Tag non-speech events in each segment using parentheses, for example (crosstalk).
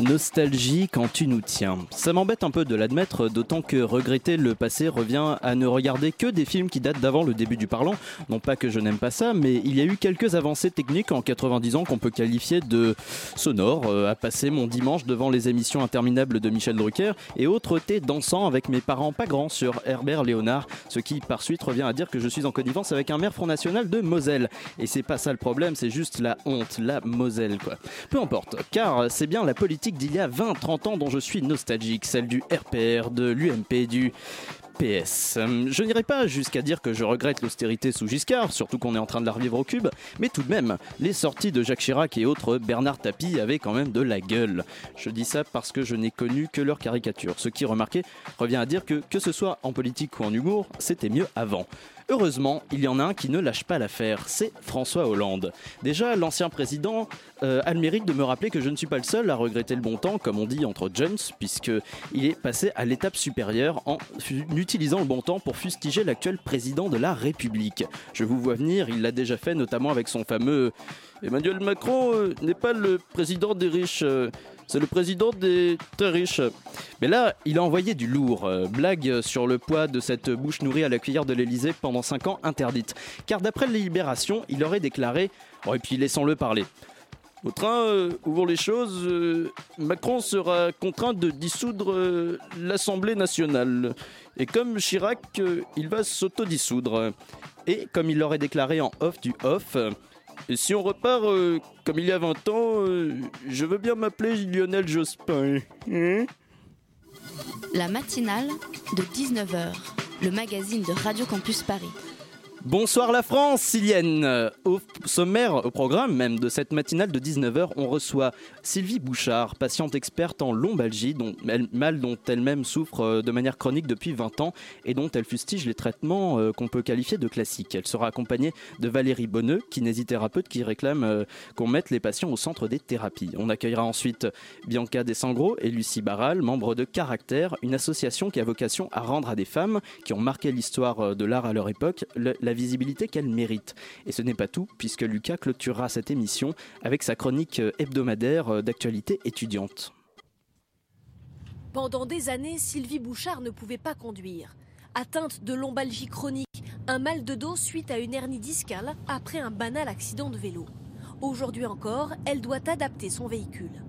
Nostalgie quand tu nous tiens. Ça m'embête un peu de l'admettre, d'autant que regretter le passé revient à ne regarder que des films qui datent d'avant le début du parlant. Non pas que je n'aime pas ça, mais il y a eu quelques avancées techniques en 90 ans qu'on peut qualifier de sonores, euh, à passer mon dimanche devant les émissions interminables de Michel Drucker et autres thés dansant avec mes parents pas grands sur Herbert Léonard, ce qui par suite revient à dire que je suis en connivence avec un maire Front National de Moselle. Et c'est pas ça le problème, c'est juste la honte, la Moselle quoi. Peu importe, car c'est bien la politique d'il y a 20-30 ans dont je suis nostalgique, celle du RPR, de l'UMP, du PS. Euh, Je n'irai pas jusqu'à dire que je regrette l'austérité sous Giscard, surtout qu'on est en train de la revivre au cube, mais tout de même, les sorties de Jacques Chirac et autres Bernard Tapie avaient quand même de la gueule. Je dis ça parce que je n'ai connu que leurs caricatures, ce qui, remarquez, revient à dire que, que ce soit en politique ou en humour, c'était mieux avant. Heureusement, il y en a un qui ne lâche pas l'affaire, c'est François Hollande. Déjà, l'ancien président euh, a le mérite de me rappeler que je ne suis pas le seul à regretter le bon temps, comme on dit entre jeunes, puisque il est passé à l'étape supérieure en utilisant le bon temps pour fustiger l'actuel président de la République. Je vous vois venir, il l'a déjà fait notamment avec son fameux Emmanuel Macron euh, n'est pas le président des riches, euh, c'est le président des très riches. Mais là, il a envoyé du lourd. euh, blague sur le poids de cette bouche nourrie à la cuillère de l'Elysée pendant 5 ans interdite. Car d'après les Libérations, il aurait déclaré Oh, et puis laissons-le parler. Au train, ouvrons les choses, Macron sera contraint de dissoudre l'Assemblée nationale. Et comme Chirac, il va s'autodissoudre. Et comme il l'aurait déclaré en off du off, et si on repart euh, comme il y a 20 ans, euh, je veux bien m'appeler Lionel Jospin. Hein La matinale de 19h, le magazine de Radio Campus Paris. Bonsoir la France, Silienne Au sommaire, au programme même de cette matinale de 19h, on reçoit Sylvie Bouchard, patiente experte en lombalgie, dont, elle- mal dont elle-même souffre euh, de manière chronique depuis 20 ans et dont elle fustige les traitements euh, qu'on peut qualifier de classiques. Elle sera accompagnée de Valérie Bonneux, kinésithérapeute qui réclame euh, qu'on mette les patients au centre des thérapies. On accueillera ensuite Bianca Desangros et Lucie Barral, membres de Caractère, une association qui a vocation à rendre à des femmes qui ont marqué l'histoire de l'art à leur époque la visibilité qu'elles méritent. Et ce n'est pas tout, puisque Lucas clôturera cette émission avec sa chronique euh, hebdomadaire euh, d'actualité étudiante. Pendant des années, Sylvie Bouchard ne pouvait pas conduire. Atteinte de lombalgie chronique, un mal de dos suite à une hernie discale après un banal accident de vélo. Aujourd'hui encore, elle doit adapter son véhicule.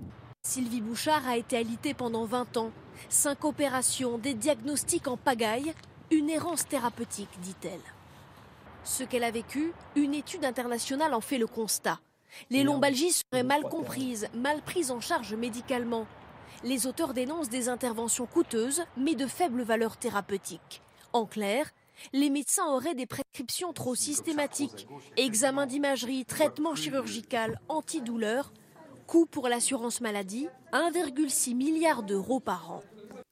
Sylvie Bouchard a été alitée pendant 20 ans. Cinq opérations, des diagnostics en pagaille, une errance thérapeutique, dit-elle. Ce qu'elle a vécu, une étude internationale en fait le constat. Les lombalgies seraient mal comprises, mal prises en charge médicalement. Les auteurs dénoncent des interventions coûteuses, mais de faible valeur thérapeutique. En clair, les médecins auraient des prescriptions trop systématiques. Examen d'imagerie, traitement chirurgical, antidouleur. Coût pour l'assurance maladie, 1,6 milliard d'euros par an.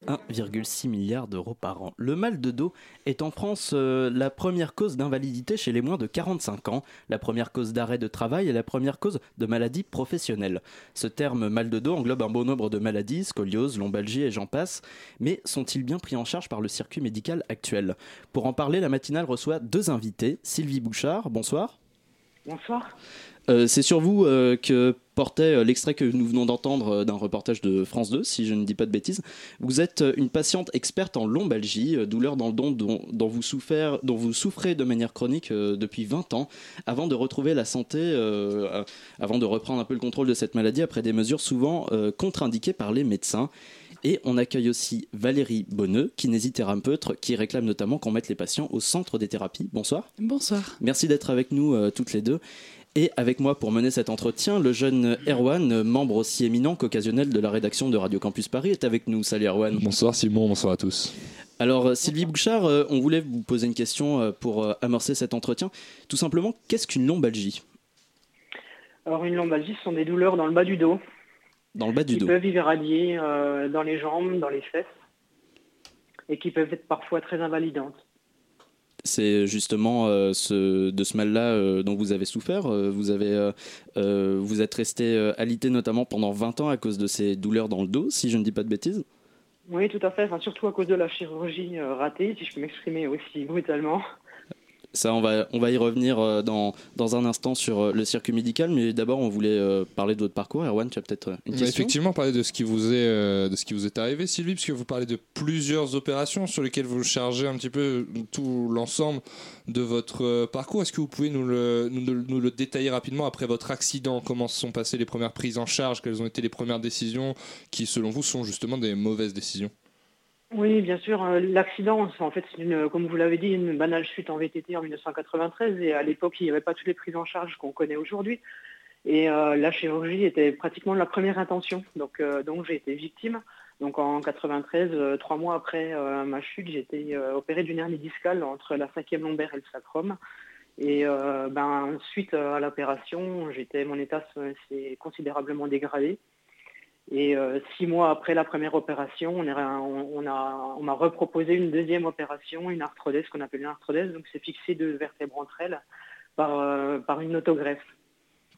1,6 milliard d'euros par an. Le mal de dos est en France euh, la première cause d'invalidité chez les moins de 45 ans, la première cause d'arrêt de travail et la première cause de maladie professionnelle. Ce terme mal de dos englobe un bon nombre de maladies, scoliose, lombalgie et j'en passe, mais sont-ils bien pris en charge par le circuit médical actuel? Pour en parler, la matinale reçoit deux invités. Sylvie Bouchard, bonsoir. Bonsoir. Euh, c'est sur vous euh, que portait euh, l'extrait que nous venons d'entendre d'un reportage de France 2, si je ne dis pas de bêtises. Vous êtes une patiente experte en lombalgie, douleur dans le dos dont, dont vous souffrez, dont vous souffrez de manière chronique depuis 20 ans, avant de retrouver la santé, euh, avant de reprendre un peu le contrôle de cette maladie après des mesures souvent euh, contre-indiquées par les médecins. Et on accueille aussi Valérie Bonneux, kinésithérapeute, qui réclame notamment qu'on mette les patients au centre des thérapies. Bonsoir. Bonsoir. Merci d'être avec nous euh, toutes les deux. Et avec moi pour mener cet entretien, le jeune Erwan, membre aussi éminent qu'occasionnel de la rédaction de Radio Campus Paris, est avec nous. Salut Erwan. Bonsoir Simon, bonsoir à tous. Alors euh, Sylvie Bouchard, euh, on voulait vous poser une question euh, pour amorcer cet entretien. Tout simplement, qu'est-ce qu'une lombalgie? Alors une lombalgie, ce sont des douleurs dans le bas du dos. Dans le bas du qui dos. peuvent irradier euh, dans les jambes, dans les fesses, et qui peuvent être parfois très invalidantes. C'est justement euh, de ce mal-là euh, dont vous avez souffert. Euh, vous, avez, vous êtes resté alité notamment pendant 20 ans à cause de ces douleurs dans le dos, si je ne dis pas de bêtises. Oui, tout à fait. Enfin, surtout à cause de la chirurgie ratée, si je peux m'exprimer aussi brutalement. Ça, on va, on va y revenir euh, dans, dans un instant sur euh, le circuit médical, mais d'abord, on voulait euh, parler de votre parcours. Erwan, tu as peut-être une Mais question effectivement, parler de ce qui vous est de ce qui vous est arrivé, Sylvie, puisque vous parlez de plusieurs opérations sur lesquelles vous chargez un petit peu tout l'ensemble de votre parcours. Est-ce que vous pouvez nous le, nous, nous le détailler rapidement après votre accident? Comment se sont passées les premières prises en charge? Quelles ont été les premières décisions qui, selon vous, sont justement des mauvaises décisions? Oui, bien sûr. euh, L'accident, en fait, c'est une, comme vous l'avez dit, une banale chute en VTT en 1993. Et à l'époque, il n'y avait pas toutes les prises en charge qu'on connaît aujourd'hui. Et euh, la chirurgie était pratiquement la première intention. Donc, euh, donc j'ai été victime. Donc en 93, euh, trois mois après ma chute, j'ai été euh, opéré d'une hernie discale entre la cinquième lombaire et le sacrum. Et ben, suite à l'opération, j'étais, mon état se- s'est considérablement dégradé. Et euh, six mois après la première opération, on, est- on- on a, on m'a reproposé une deuxième opération, une arthrodèse, qu'on appelle une arthrodèse. Donc c'est fixé deux vertèbres entre elles par, euh, par une autogreffe.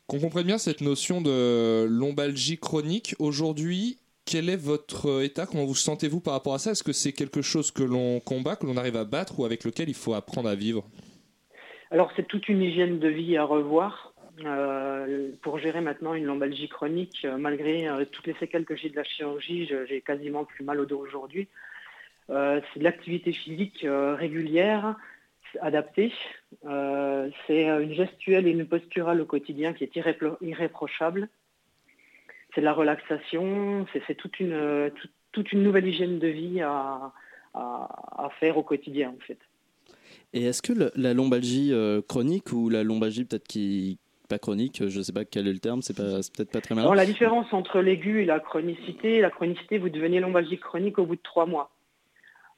Qu'on comprenne bien cette notion de lombalgie chronique. Aujourd'hui, quel est votre état? Comment vous sentez-vous par rapport à ça? Est-ce que c'est quelque chose que l'on combat, que l'on arrive à battre ou avec lequel il faut apprendre à vivre? Alors c'est toute une hygiène de vie à revoir pour gérer maintenant une lombalgie chronique. euh, malgré euh, toutes les séquelles que j'ai de la chirurgie, j'ai quasiment plus mal au dos aujourd'hui. Euh, c'est de l'activité physique euh, régulière, adaptée. Euh, c'est euh, une gestuelle et une posturale au quotidien qui est irrépro- irréprochable. C'est de la relaxation, c'est toute une, euh, toute- une nouvelle hygiène de vie à, faire au quotidien en fait. Et est-ce que la lombalgie euh, chronique ou la lombalgie peut-être qui pas chronique, je ne sais pas quel est le terme, c'est peut-être pas très malin. Alors, la différence entre l'aigu et la chronicité, la chronicité, vous devenez lombalgique chronique au bout de trois mois.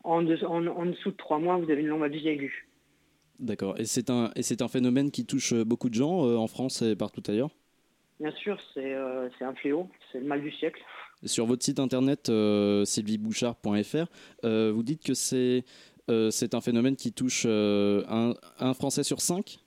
En, de- en- en dessous de trois mois, vous avez une lombalgie aiguë. D'accord. Et c'est un phénomène qui touche beaucoup de gens euh, en France et partout ailleurs? Bien sûr, c'est euh, c'est un fléau, c'est le mal du siècle. Sur votre site internet euh, sylviebouchard.fr, euh, vous dites que c'est euh, un phénomène qui touche euh, un, un Français sur cinq?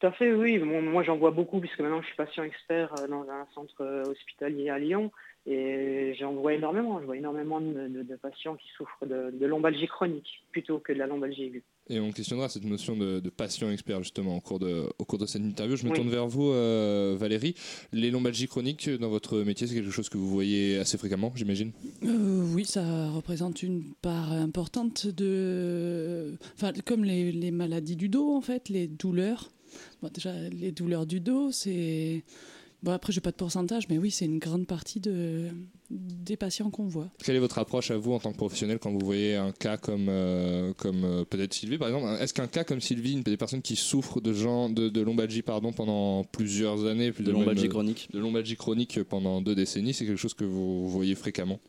Tout à fait, oui. Bon, moi, j'en vois beaucoup puisque maintenant, je suis patient expert euh, dans un centre euh, hospitalier à Lyon. Et j'en vois énormément. Je vois énormément de, de- de patients qui souffrent de, de lombalgie chronique plutôt que de la lombalgie aiguë. Et on questionnera cette notion de, de patient expert justement au cours de, au cours de cette interview. Je me Oui. tourne vers vous, euh, Valérie. Les lombalgies chroniques dans votre métier, c'est quelque chose que vous voyez assez fréquemment, j'imagine? Euh, oui, ça représente une part importante de. Enfin, comme les, les maladies du dos, en fait, les douleurs. Bon, déjà, les douleurs du dos, c'est. Bon, après, je n'ai pas de pourcentage, mais oui, c'est une grande partie de... des patients qu'on voit. Quelle est votre approche à vous en tant que professionnel quand vous voyez un cas comme, euh, comme euh, peut-être Sylvie par exemple? Est-ce qu'un cas comme Sylvie, une des personnes qui souffrent de, gens, de, de lombalgie pardon, pendant plusieurs années, plus De même, lombalgie euh, chronique. de lombalgie chronique pendant deux décennies, c'est quelque chose que vous voyez fréquemment?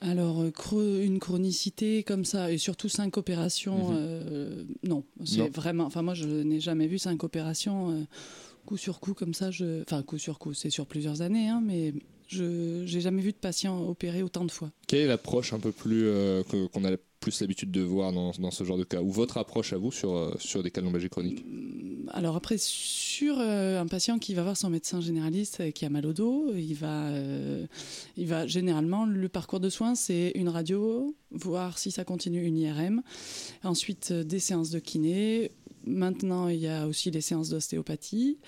Alors, euh, une chronicité comme ça, et surtout cinq opérations, Mhm. euh, non. C'est vraiment. Enfin, moi, je n'ai jamais vu cinq opérations euh, coup sur coup comme ça. Je... Enfin, coup sur coup, c'est sur plusieurs années, hein, mais je n'ai jamais vu de patient opéré autant de fois. Quelle est l'approche un peu plus euh, qu'on a plus l'habitude de voir dans, ce genre de cas Ou votre approche à vous sur, euh, sur des cas de lombalgie chronique Alors après, sur euh, un patient qui va voir son médecin généraliste et qui a mal au dos, il va, euh, il va généralement, le parcours de soins, c'est une radio, voir si ça continue une IRM, ensuite euh, des séances de kiné. Maintenant, il y a aussi les séances d'ostéopathie,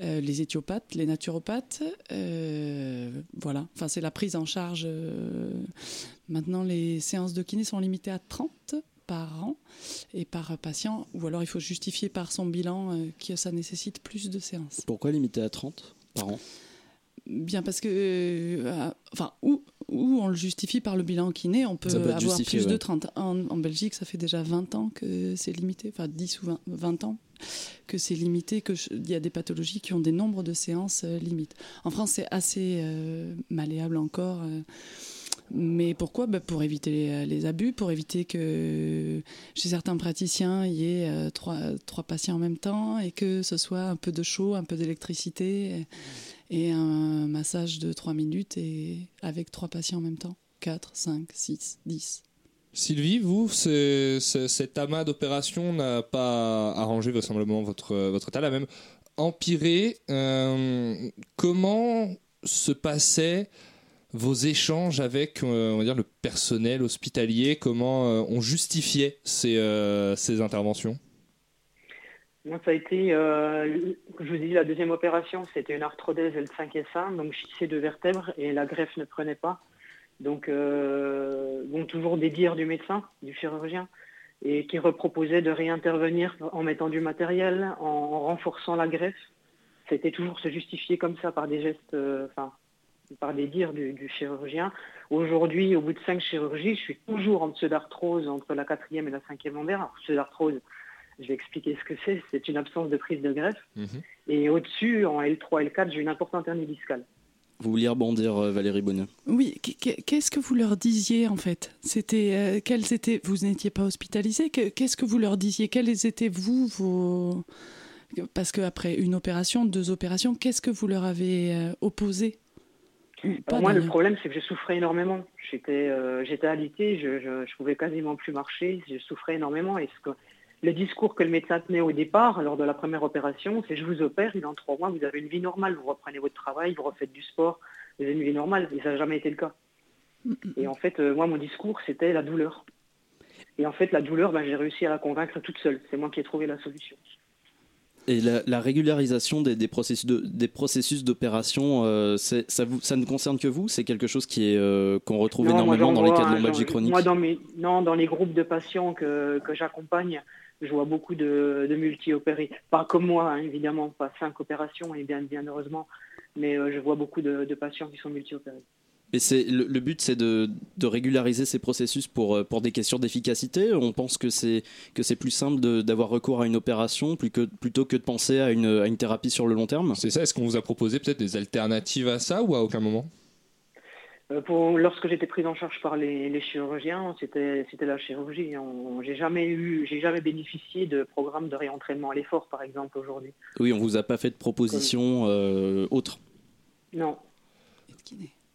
euh, les éthiopathes, les naturopathes. euh, voilà, enfin, c'est la prise en charge. euh. Maintenant, les séances de kiné sont limitées à 30 par an et par patient, ou alors il faut justifier par son bilan que ça nécessite plus de séances. Pourquoi limiter à 30 par an? Bien parce que, euh, enfin, ou, ou on le justifie par le bilan kiné, on peut, avoir justifié, plus de ouais. 30. En, en Belgique, ça fait déjà 20 ans que c'est limité, enfin 10 ou 20, 20 ans que c'est limité, qu'il y a des pathologies qui ont des nombres de séances euh, limites. En France, c'est assez euh, malléable encore. euh, Mais pourquoi? Bah, Pour éviter les, les, abus, pour éviter que chez certains praticiens, il y ait trois, trois, patients en même temps et que ce soit un peu de chaud, un peu d'électricité et un massage de trois minutes et avec trois patients en même temps. 4, 5, 6, 10. Sylvie, vous, cet amas d'opérations n'a pas arrangé vraisemblablement votre, votre état, a même empiré. Euh, comment se passaient vos échanges avec euh, on va dire, le personnel hospitalier? Comment euh, on justifiait ces, euh, ces interventions? Moi, ça a été, je vous dis, la deuxième opération, c'était une arthrodèse L5 S1, donc je deux vertèbres et la greffe ne prenait pas. Donc, bon, toujours des dires du médecin, du chirurgien, et qui reproposait de réintervenir en mettant du matériel, en renforçant la greffe été toujours se justifier comme ça par des gestes, euh, enfin, par des dires du, chirurgien. Aujourd'hui, au bout de cinq chirurgies, je suis toujours en pseudarthrose entre la quatrième et la cinquième lombaire. Alors, pseudarthrose, je vais expliquer ce que c'est. C'est une absence de prise de greffe. Mhm. Et au-dessus, en L3, L4, j'ai une importante hernie discale. Vous vouliez rebondir, euh, Valérie Bonnet Oui, qu'est-ce que vous leur disiez en fait? C'était euh, quels étaient Vous n'étiez pas hospitalisé. Qu'est-ce que vous leur disiez? Quels étaient vous vos parce qu'après une opération, deux opérations, qu'est-ce que vous leur avez euh, opposé? Moi, le problème, c'est que je souffrais énormément. J'étais, euh, j'étais alitée, je, je, pouvais quasiment plus marcher, je souffrais énormément. Et ce que, le discours que le médecin tenait au départ, lors de la première opération, c'est je vous opère, et dans trois mois, vous avez une vie normale, vous reprenez votre travail, vous refaites du sport, vous avez une vie normale. Et ça n'a jamais été le cas. Et en fait, euh, moi, mon discours, c'était la douleur. Et en fait, la douleur, ben, j'ai réussi à la convaincre toute seule. C'est moi qui ai trouvé la solution. Et la, régularisation des, des, processus de, des processus d'opération, euh, ça, ça ne concerne que vous? C'est quelque chose qui est euh, qu'on retrouve énormément dans les cas de lombalgie chronique? Moi, dans mes, non, dans les groupes de patients que, que j'accompagne, je vois beaucoup de, de multi-opérés. Pas comme moi, hein, évidemment, pas cinq opérations, et bien, bien heureusement, mais euh, je vois beaucoup de, de patients qui sont multi-opérés. Mais c'est le, but, c'est de, régulariser ces processus pour, euh, pour des questions d'efficacité. On pense que c'est que c'est plus simple d'avoir recours à une opération plutôt que, plutôt que de penser à une, à une thérapie sur le long terme. C'est ça. Est-ce qu'on vous a proposé peut-être des alternatives à ça ou à aucun moment? Pour, lorsque j'étais prise en charge par les, chirurgiens, c'était la chirurgie. J'ai jamais eu, j'ai jamais bénéficié de programmes de réentraînement à l'effort, par exemple aujourd'hui. Oui, on vous a pas fait de proposition euh, autre? Non.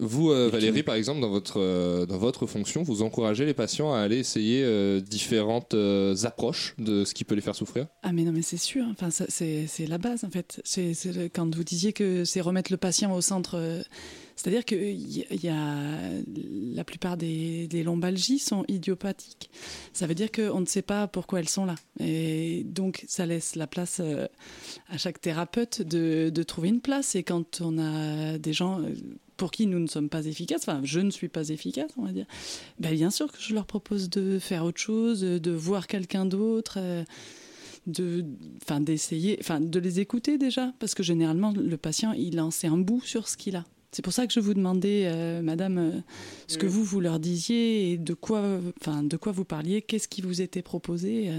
Vous, euh, Valérie, par exemple, dans votre, euh, dans votre fonction, vous encouragez les patients à aller essayer euh, différentes approches de ce qui peut les faire souffrir? Ah mais non, mais c'est sûr, enfin, c'est la base en fait. C'est quand vous disiez que c'est remettre le patient au centre, c'est-à-dire que y, a, la plupart des, des, lombalgies sont idiopathiques. Ça veut dire qu'on ne sait pas pourquoi elles sont là. Et donc ça laisse la place à chaque thérapeute de, de trouver une place. Et quand on a des gens pour qui nous ne sommes pas efficaces, enfin je ne suis pas efficace, on va dire, ben, bien sûr que je leur propose de faire autre chose, de voir quelqu'un d'autre. Euh, de enfin d'essayer enfin de les écouter déjà parce que généralement le patient il en sait un bout sur ce qu'il a c'est pour ça que je vous demandais euh, madame euh, ce que vous vous leur disiez et de quoi enfin de quoi vous parliez qu'est-ce qui vous était proposé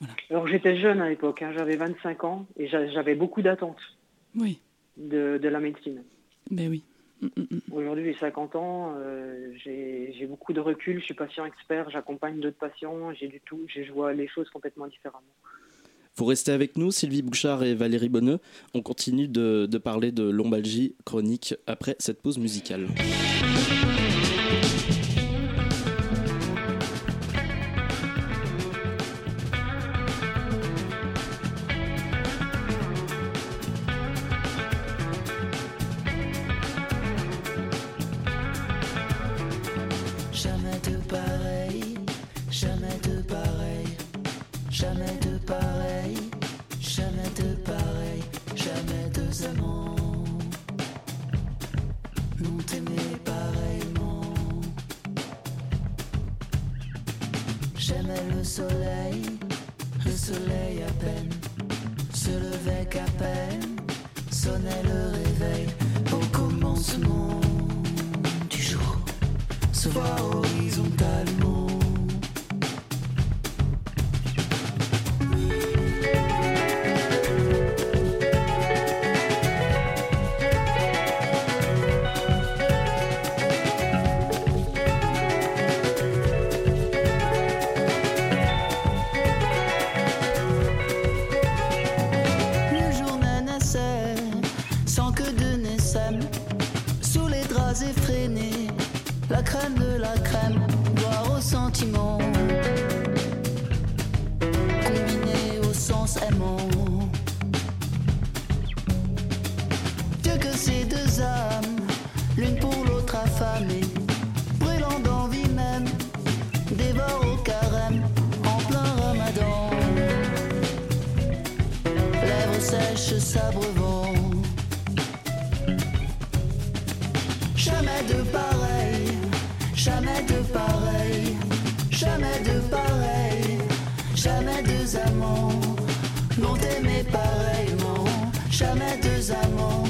voilà. alors j'étais jeune à l'époque hein, j'avais 25 ans et j'avais beaucoup d'attentes oui de, de la médecine ben oui Aujourd'hui, j'ai 50 ans, euh, j'ai beaucoup de recul, je suis patient expert, j'accompagne d'autres patients, j'ai du tout, je vois les choses complètement différemment. Vous restez avec nous, Sylvie Bouchard et Valérie Bonneux. On continue de, de parler de lombalgie chronique après cette pause musicale. mais um talmo. Amants. N'ont aimé pareillement, jamais deux amants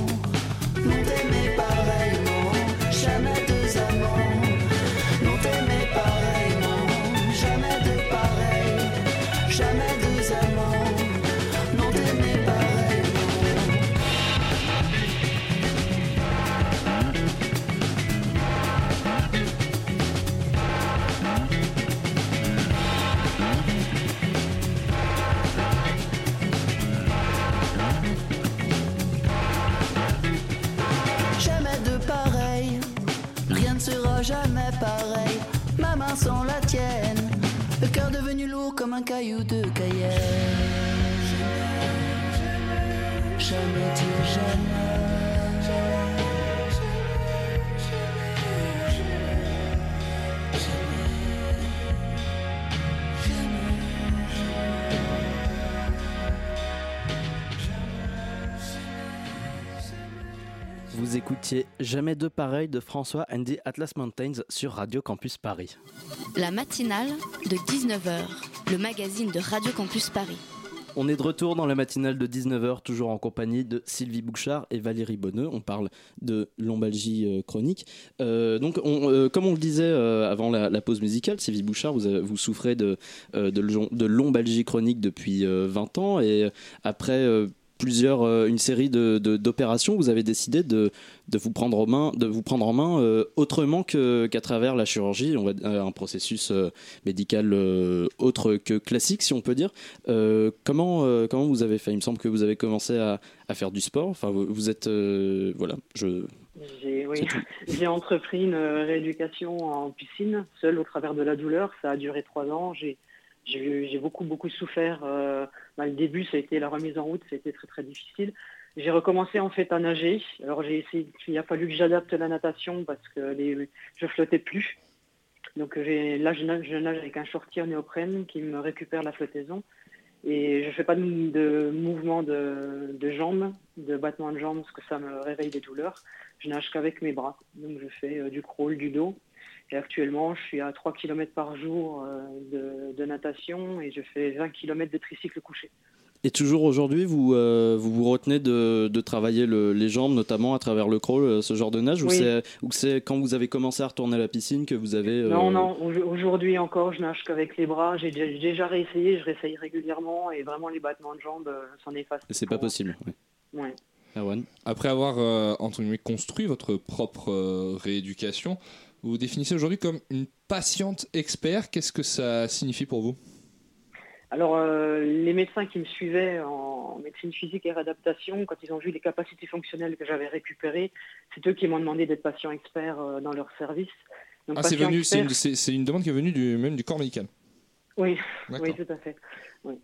le cœur devenu lourd comme un caillou de Cayenne. Jamais dire. Vous écoutiez Jamais de pareil de François Andy Atlas Mountains sur Radio Campus Paris. La matinale de 19h, le magazine de Radio Campus Paris. On est de retour dans la matinale de 19h, toujours en compagnie de Sylvie Bouchard et Valérie Bonneux. On parle de lombalgie euh, chronique. Euh, donc, on, euh, comme on le disait avant la, pause musicale, Sylvie Bouchard, vous, souffrez de, de, lom- de lombalgie chronique depuis euh, 20 ans et après plusieurs, euh, une série de- de- d'opérations, vous avez décidé de, de vous prendre en main, de vous prendre en main euh, autrement que- qu'à travers la chirurgie, on va, euh, un processus euh, médical euh, autre que classique, si on peut dire. Comment, comment vous avez fait? Il me semble que vous avez commencé à, à faire du sport. Enfin, vous, vous êtes, voilà, je. Oui, (laughs) j'ai entrepris une rééducation en piscine, seule au travers de la douleur. Ça a duré trois ans. J'ai j'ai beaucoup, beaucoup souffert. Euh, bah, le début, ça a été la remise en route, ça a été très, très difficile. J'ai recommencé en fait à nager. Alors j'ai essayé, il a fallu que j'adapte la natation parce que les, je flottais plus. Donc là, je nage, avec un shorty néoprène qui me récupère la flottaison. Et je fais pas de, de mouvement de, de jambes, de battement de jambes, parce que ça me réveille des douleurs. Je nage qu'avec mes bras. Donc je fais euh, du crawl, du dos. Et actuellement, je suis à 3 km par jour euh, de, de natation et je fais 20 km de tricycle couché. Et toujours aujourd'hui, vous, euh, vous vous retenez de, de travailler le- les jambes, notamment à travers le crawl, euh, ce genre de nage, ou Oui. c'est ou c'est quand vous avez commencé à retourner à la piscine que vous avez. euh, Non, non, au- aujourd'hui encore, je nage qu'avec les bras. J'ai déjà, réessayé, je réessaye régulièrement et vraiment les battements de jambes euh, s'en effacent. C'est pas possible. ouais. Ouais. Erwan? Après avoir euh, entre guillemets, construit votre propre euh, rééducation, vous vous définissez aujourd'hui comme une patiente expert. Qu'est-ce que ça signifie pour vous? Alors, euh, les médecins qui me suivaient en médecine physique et réadaptation, quand ils ont vu les capacités fonctionnelles que j'avais récupérées, c'est eux qui m'ont demandé d'être patient expert euh, dans leur service. Donc, Ah, c'est venu, c'est une, demande qui est venue du, même du corps médical. Oui, oui, tout à fait. Oui.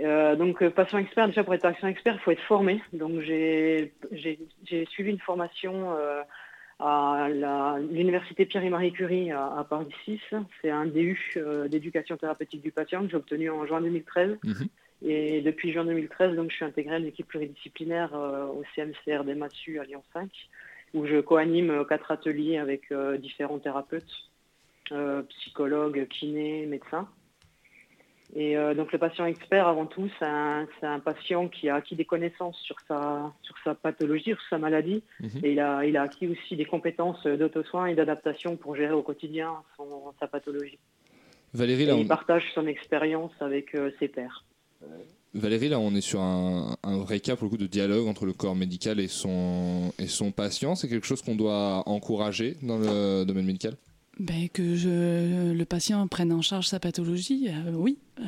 Euh, donc, patient expert, déjà pour être patient expert, il faut être formé. Donc, j'ai suivi une formation à l'université Pierre et Marie Curie à, à Paris 6. C'est un DU euh, d'éducation thérapeutique du patient que j'ai obtenu en juin 2013. Mhm. Et depuis juin 2013, donc, je suis intégré à l'équipe pluridisciplinaire euh, au CMCR des Massu à Lyon 5, où je co-anime euh, quatre ateliers avec euh, différents thérapeutes, psychologues, kinés, médecins. Et euh, donc le patient expert, avant tout, c'est un, patient qui a acquis des connaissances sur sa, sur sa pathologie, sur sa maladie, Mhm. et il a, il a acquis aussi des compétences d'auto-soin et d'adaptation pour gérer au quotidien son, sa pathologie. Valérie, là, il on, partage son expérience avec euh, ses pairs. Valérie, là, on est sur un, un vrai cas pour le coup de dialogue entre le corps médical et son, et son patient. C'est quelque chose qu'on doit encourager dans le domaine médical? Ben, que le patient prenne en charge sa pathologie, euh, oui. Euh,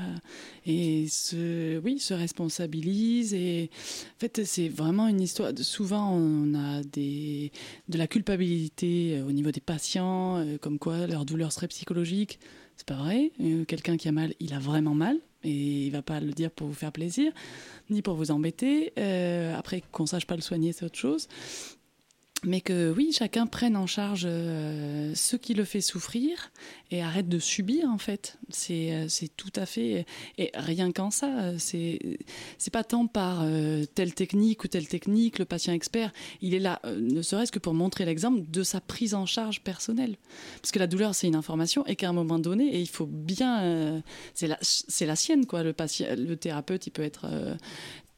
et se, oui, se responsabilise. En fait, c'est vraiment une histoire. Souvent, on a de la culpabilité euh, au niveau des patients, comme quoi leur douleur serait psychologique. C'est pas vrai. Quelqu'un qui a mal, il a vraiment mal. Et il va pas le dire pour vous faire plaisir, ni pour vous embêter. Après, qu'on sache pas le soigner, c'est autre chose. Mais que oui, chacun prenne en charge euh, ce qui le fait souffrir et arrête de subir en fait. C'est euh, tout à fait et rien qu'en ça, c'est c'est pas tant par euh, telle technique ou telle technique le patient expert, il est là euh, ne serait-ce que pour montrer l'exemple de sa prise en charge personnelle. Parce que la douleur c'est une information et qu'à un moment donné et il faut bien euh, c'est la c'est la sienne quoi le patient le thérapeute il peut être euh,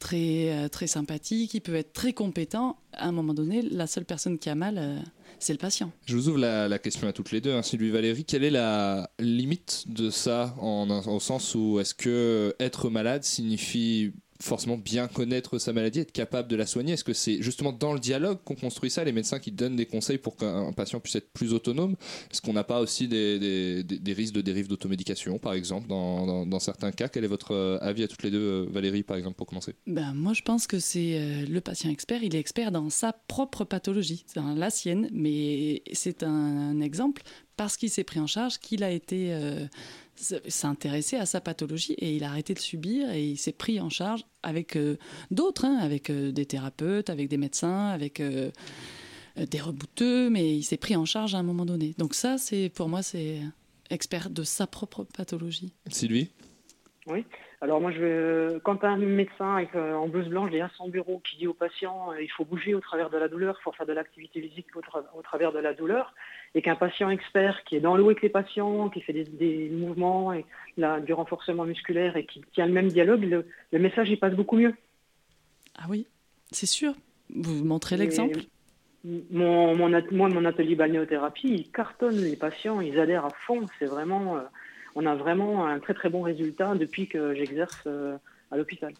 très, euh, très sympathique, il peut être très compétent. À un moment donné, la seule personne qui a mal, euh, c'est le patient. Je vous ouvre la, question à toutes les deux, hein, Sylvie Valérie. Quelle est la limite de ça au sens où est-ce que être malade signifie forcément bien connaître sa maladie, être capable de la soigner. Est-ce que c'est justement dans le dialogue qu'on construit ça, les médecins qui donnent des conseils pour qu'un patient puisse être plus autonome? Est-ce qu'on n'a pas aussi des, risques de dérive d'automédication, par exemple, dans, certains cas? Quel est votre euh, avis à toutes les deux, euh, Valérie, par exemple, pour commencer? Ben, moi, je pense que c'est euh, le patient expert, il est expert dans sa propre pathologie, dans la sienne, mais c'est un, exemple parce qu'il s'est pris en charge, qu'il a été s'intéresser à sa pathologie et il a arrêté de subir et il s'est pris en charge avec euh, d'autres, hein, avec euh, des thérapeutes, avec des médecins, avec euh, des rebouteux, mais il s'est pris en charge à un moment donné. Donc ça, c'est pour moi, c'est expert de sa propre pathologie. Sylvie? Oui. Alors moi, je quand un médecin avec, euh, en blouse blanche derrière son bureau qui dit au patient euh, il faut bouger au travers de la douleur, il faut faire de l'activité physique au, tra- au travers de la douleur, et qu'un patient expert qui est dans l'eau avec les patients, qui fait des, des mouvements et là, du renforcement musculaire et qui tient le même dialogue, le, le message il passe beaucoup mieux. Ah oui, c'est sûr. Vous montrez l'exemple Mon, mon, at- moi, mon atelier balnéothérapie, il cartonne les patients, ils adhèrent à fond. C'est vraiment, euh, on a vraiment un très très bon résultat depuis que j'exerce euh, à l'hôpital.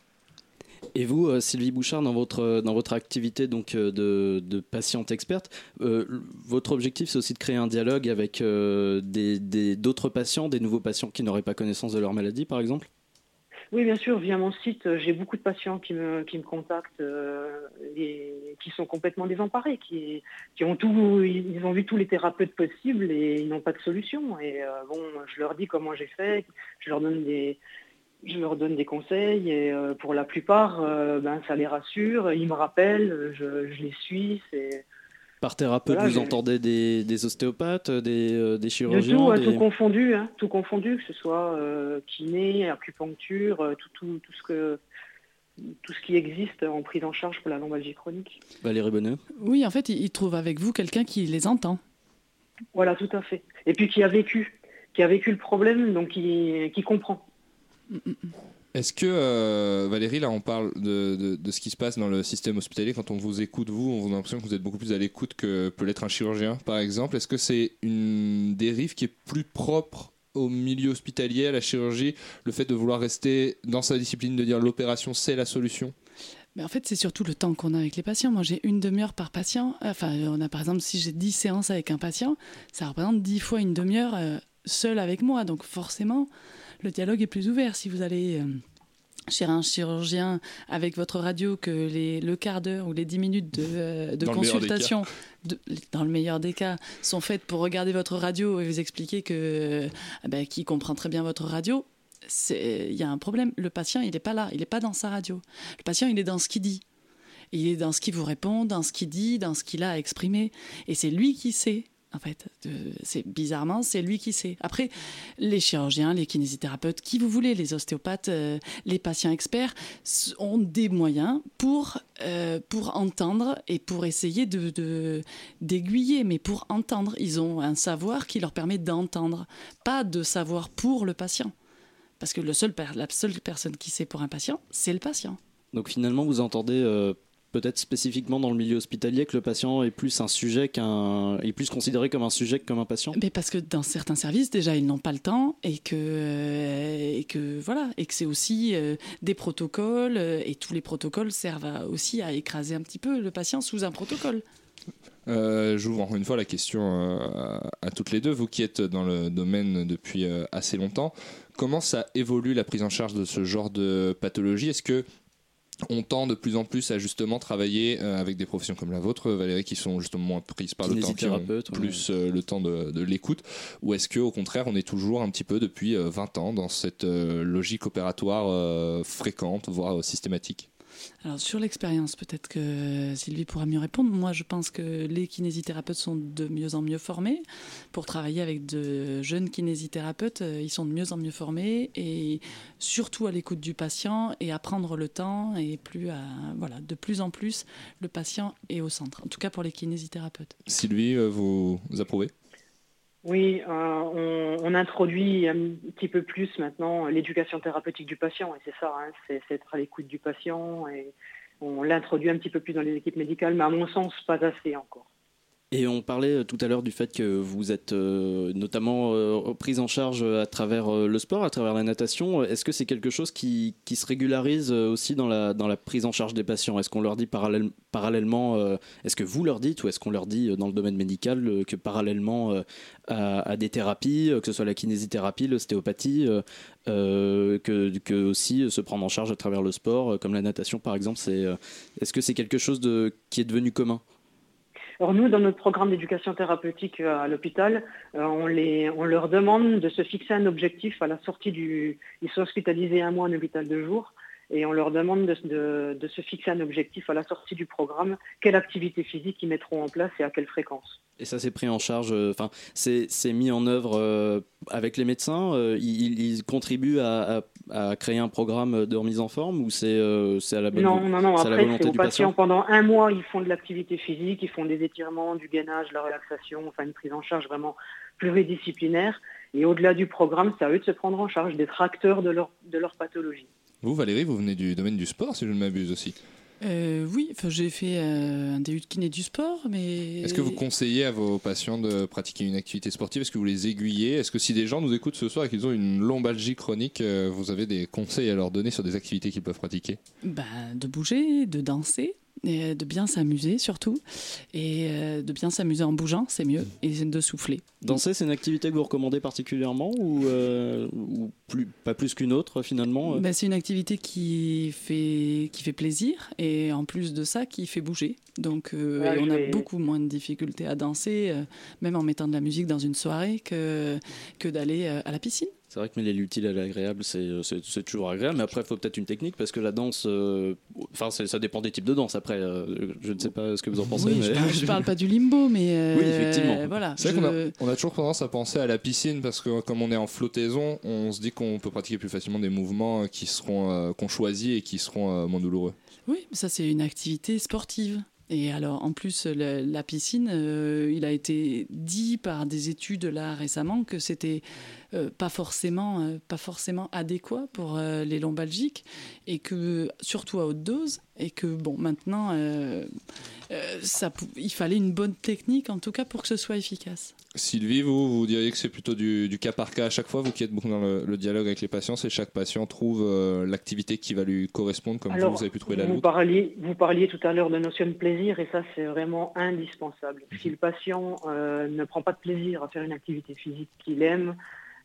Et vous, euh, Sylvie Bouchard, dans votre, dans votre activité donc, euh, de, patiente experte, euh, votre objectif, c'est aussi de créer un dialogue avec euh, d'autres patients, des nouveaux patients qui n'auraient pas connaissance de leur maladie, par exemple? Oui, bien sûr, via mon site, euh, j'ai beaucoup de patients qui me, qui me contactent euh, et qui sont complètement désemparés, qui, qui ont tout, ils ont vu tous les thérapeutes possibles et ils n'ont pas de solution. Et euh, bon, je leur dis comment j'ai fait, je leur donne des, je leur donne des conseils et pour la plupart, ben, ça les rassure, ils me rappellent, je, je les suis, Par thérapeute, Voilà, vous entendez des, des ostéopathes, des, euh, des de chirurgiens tout, hein, des- tout confondu, hein, tout confondu, que ce soit euh, kiné, acupuncture, euh, tout, tout, tout ce que tout ce qui existe en prise en charge pour la lombalgie chronique. Valérie Bonnet Oui, en fait, il, il trouve avec vous quelqu'un qui les entend. Voilà, tout à fait. Et puis qui a vécu, qui a vécu le problème, donc qui, qui comprend. Est-ce que, euh, Valérie, là, on parle de, de- ce qui se passe dans le système hospitalier? Quand on vous écoute, vous, on a l'impression que vous êtes beaucoup plus à l'écoute que peut l'être un chirurgien, par exemple. Est-ce que c'est une dérive qui est plus propre au milieu hospitalier, à la chirurgie, le fait de vouloir rester dans sa discipline, de dire l'opération, c'est la solution? Mais en fait, c'est surtout le temps qu'on a avec les patients. Moi, j'ai une demi-heure par patient. Enfin, on a par exemple, si j'ai 10 séances avec un patient, ça représente 10 fois une demi-heure euh, seul avec moi. Donc forcément, le dialogue est plus ouvert. Si vous allez euh, chez un chirurgien avec votre radio, que les, le quart d'heure ou les 10 minutes de, euh, de Dans le meilleur des consultation, de- dans le meilleur des cas, sont faites pour regarder votre radio et vous expliquer que euh, ben, qui comprend très bien votre radio, il y a un problème. Le patient, il n'est pas là, il n'est pas dans sa radio. Le patient, il est dans ce qu'il dit. Il est dans ce qu'il vous répond, dans ce qu'il dit, dans ce qu'il a à exprimer. Et c'est lui qui sait. En fait, c'est bizarrement, c'est lui qui sait. Après, les chirurgiens, les kinésithérapeutes, qui vous voulez, les ostéopathes, euh, les patients experts, ont des moyens pour, euh, pour entendre et pour essayer de, d'aiguiller, mais pour entendre. Ils ont un savoir qui leur permet d'entendre, pas de savoir pour le patient. Parce que la seule personne qui sait pour un patient, c'est le patient. Donc finalement, vous entendez euh, peut-être spécifiquement dans le milieu hospitalier que le patient est plus un sujet qu'un, est plus considéré comme un sujet que comme un patient. Mais parce que dans certains services, déjà, ils n'ont pas le temps et que, euh, et que voilà, et que c'est aussi euh, des protocoles euh, et tous les protocoles servent à- aussi à écraser un petit peu le patient sous un protocole. Euh, J'ouvre encore une fois la question euh, à, toutes les deux, vous qui êtes dans le domaine depuis euh, assez longtemps, comment ça évolue la prise en charge de ce genre de pathologie? Est-ce que on tend de plus en plus à justement travailler euh, avec des professions comme la vôtre, Valérie, qui sont justement moins prises par le temps, qui ont Kinésithérapeute, ouais. plus euh, le temps de, de l'écoute, ou est-ce que au contraire on est toujours un petit peu depuis euh, 20 ans dans cette euh, logique opératoire euh, fréquente, voire euh, systématique? Alors sur l'expérience, peut-être que Sylvie pourra mieux répondre. Moi, je pense que les kinésithérapeutes sont de mieux en mieux formés. Pour travailler avec de jeunes kinésithérapeutes, euh, ils sont de mieux en mieux formés et surtout à l'écoute du patient et à prendre le temps et plus voilà, de plus en plus, le patient est au centre. En tout cas pour les kinésithérapeutes. Sylvie, euh, vous approuvez? Oui, euh, on, introduit un petit peu plus maintenant l'éducation thérapeutique du patient, et c'est ça, hein, c'est c'est être à l'écoute du patient, et on l'introduit un petit peu plus dans les équipes médicales, mais à mon sens, pas assez encore. Et on parlait euh, tout à l'heure du fait que vous êtes euh, notamment euh, prise en charge à travers euh, le sport, à travers la natation. Est-ce que c'est quelque chose qui, se régularise aussi dans la, prise en charge des patients? Est-ce qu'on leur dit parallèle- parallèlement, est-ce que vous leur dites ou est-ce qu'on leur dit dans le domaine médical que parallèlement à, des thérapies, que ce soit la kinésithérapie, l'ostéopathie, que, aussi se prendre en charge à travers le sport, comme la natation par exemple, est-ce que c'est quelque chose de, qui est devenu commun? Alors nous, dans notre programme d'éducation thérapeutique euh, à l'hôpital, euh, on, on leur demande de se fixer un objectif à la sortie du... Ils sont hospitalisés un mois en hôpital de jour et on leur demande de, se fixer un objectif à la sortie du programme, quelle activité physique ils mettront en place et à quelle fréquence. Et ça c'est pris en charge, euh, enfin c'est mis en œuvre avec les médecins. ils, contribuent à- à créer un programme de remise en forme ou c'est euh, c'est à la bonne Non, non, non, après c'est aux patients. patient. Pendant un mois, ils font de l'activité physique, ils font des étirements, du gainage, de la relaxation, enfin une prise en charge vraiment pluridisciplinaire. Et au-delà du programme, c'est à eux de se prendre en charge, d'être acteurs de leur, de leur pathologie. Vous, Valérie, vous venez du domaine du sport, si je ne m'abuse aussi. Euh, oui, j'ai fait euh, un DU de kiné du sport, mais... Est-ce que vous conseillez à vos patients de pratiquer une activité sportive? Est-ce que vous les aiguillez? Est-ce que si des gens nous écoutent ce soir et qu'ils ont une lombalgie chronique, euh, vous avez des conseils à leur donner sur des activités qu'ils peuvent pratiquer? Bah, de bouger, de danser, et de bien s'amuser surtout, et euh, de bien s'amuser en bougeant, c'est mieux, et de souffler. Danser, c'est une activité que vous recommandez particulièrement ou, euh, ou plus, pas plus qu'une autre finalement euh? Bah, c'est une activité qui fait, qui fait plaisir, et en plus de ça, qui fait bouger. Donc euh, Ouais, et on a vais- beaucoup moins de difficultés à danser, euh, même en mettant de la musique dans une soirée, que, que d'aller euh, à la piscine. C'est vrai que mêler l'utile à l'agréable, c'est c'est- c'est toujours agréable, mais après, il faut peut-être une technique parce que la danse, euh, enfin, ça dépend des types de danse. Après, euh, je ne sais pas ce que vous en pensez. Oui, mais... je, parle, je (laughs) parle pas du limbo, mais euh, Oui, effectivement. Voilà, C'est vrai qu'on a, on a toujours tendance à penser à la piscine parce que comme on est en flottaison, on se dit qu'on peut pratiquer plus facilement des mouvements qui seront euh, qu'on choisit et qui seront euh, moins douloureux. Oui, ça c'est une activité sportive. Et alors, en plus, la, piscine, euh, il a été dit par des études là récemment que c'était euh, pas forcément, euh, pas forcément adéquat pour les lombalgiques et que surtout à haute dose et que bon, maintenant, il fallait une bonne technique en tout cas pour que ce soit efficace. Sylvie, vous, vous diriez que c'est plutôt du, du cas par cas à chaque fois, vous qui êtes beaucoup dans le, le dialogue avec les patients, c'est chaque patient trouve euh, l'activité qui va lui correspondre, comme vous, vous avez pu trouver la vous parliez, vous parliez tout à l'heure de notion de plaisir et ça c'est vraiment indispensable. Si le patient euh, ne prend pas de plaisir à faire une activité physique qu'il aime,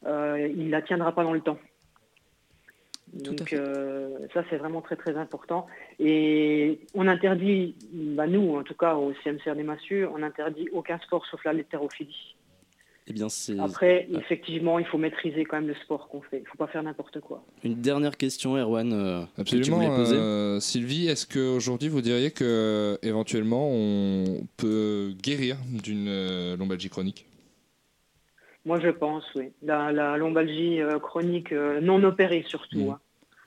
euh, il la tiendra pas dans le temps. Donc euh, ça c'est vraiment très très important. Et on interdit, bah, nous en tout cas au CMCR des Massue, on interdit aucun sport sauf la haltérophilie. Eh bien, c'est Après, Ah. effectivement, il faut maîtriser quand même le sport qu'on fait. Il ne faut pas faire n'importe quoi. une dernière question, Erwan, euh, que tu Absolument. voulais poser. euh, Sylvie, est-ce qu'aujourd'hui vous diriez que éventuellement on peut guérir d'une euh, lombalgie chronique? Moi, je pense, oui. La, la lombalgie euh, chronique euh, non opérée, surtout. Mm. hein.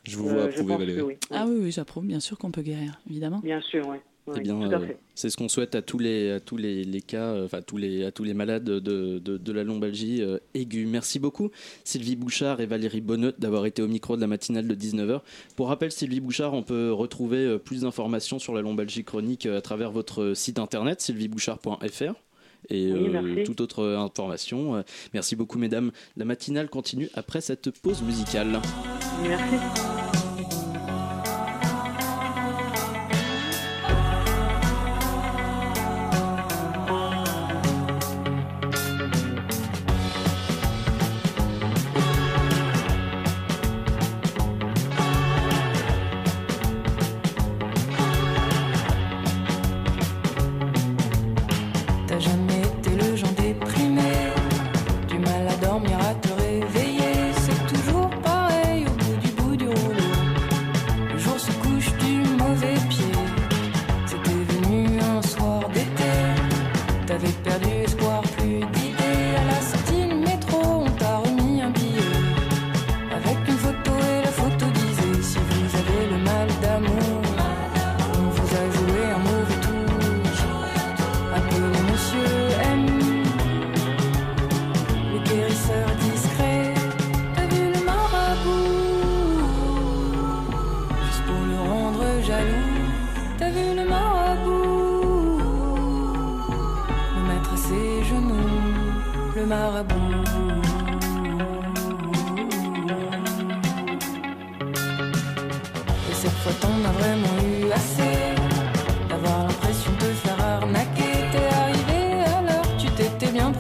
Je vous Euh, vois approuver, Valérie. oui. Ah oui, oui, j'approuve, bien sûr qu'on peut guérir, évidemment. Bien sûr, oui. Eh bien, euh, c'est ce qu'on souhaite à tous les, à tous les, les cas, euh, enfin tous les, à tous les malades de, de, de la lombalgie euh, aiguë. Merci beaucoup Sylvie Bouchard et Valérie Bonnet d'avoir été au micro de la matinale de 19h. Pour rappel, Sylvie Bouchard, on peut retrouver plus d'informations sur la lombalgie chronique à travers votre site internet sylviebouchard.fr et Oui, euh, toute autre information. Merci beaucoup mesdames. La matinale continue après cette pause musicale. Merci.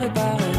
about it.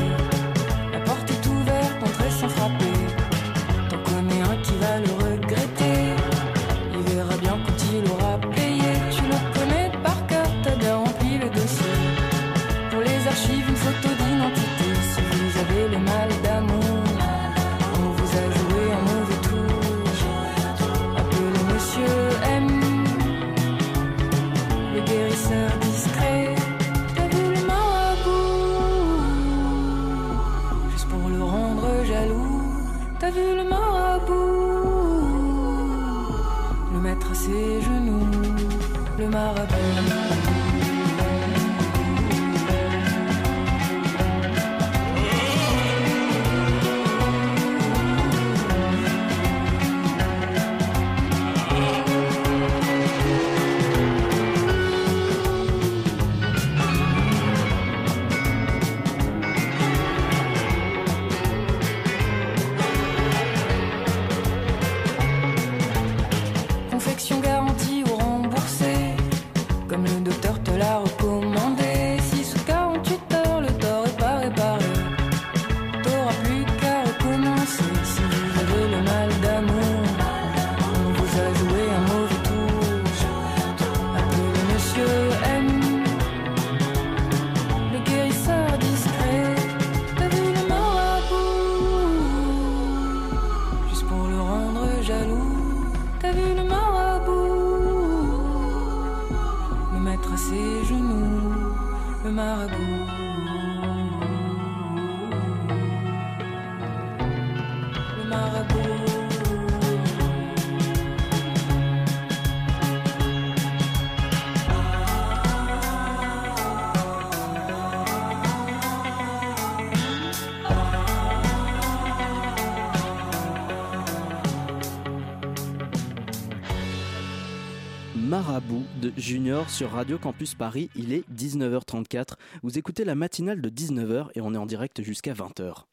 De Junior sur Radio Campus Paris. Il est 19h34. Vous écoutez la matinale de 19h et on est en direct jusqu'à 20h.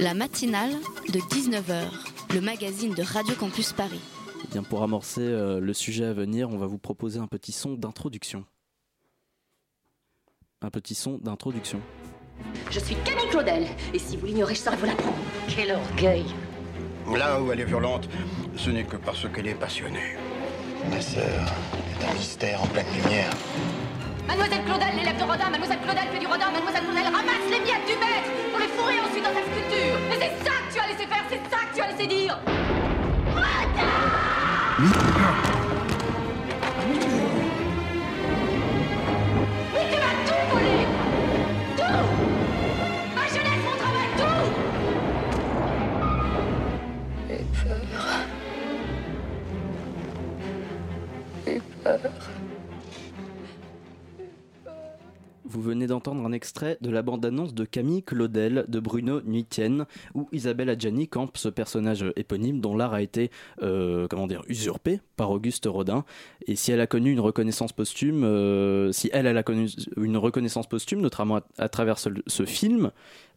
La matinale de 19h, le magazine de Radio Campus Paris. Eh bien, pour amorcer euh, le sujet à venir, on va vous proposer un petit son d'introduction. Un petit son d'introduction. Je suis Camille Claudel, et si vous l'ignorez, je saurais vous l'apprendre. Quel orgueil Là où elle est violente, ce n'est que parce qu'elle est passionnée. Ma sœur est un mystère en pleine lumière. Mademoiselle Claudel l'élève de Rodin, Mademoiselle Claudel fait du Rodin, Mademoiselle Claudel ramasse les miettes du maître pour les fourrer ensuite dans sa sculpture. Et c'est ça que tu as laissé faire, c'est ça que tu as laissé dire. Mais Vous venez d'entendre un extrait de la bande-annonce de Camille Claudel de Bruno Nuitienne, où Isabelle Adjani campe ce personnage éponyme dont l'art a été, euh, comment dire, usurpé par Auguste Rodin. Et si elle a connu une reconnaissance posthume, euh, si elle, a connu une reconnaissance posthume, notamment à, à travers ce film,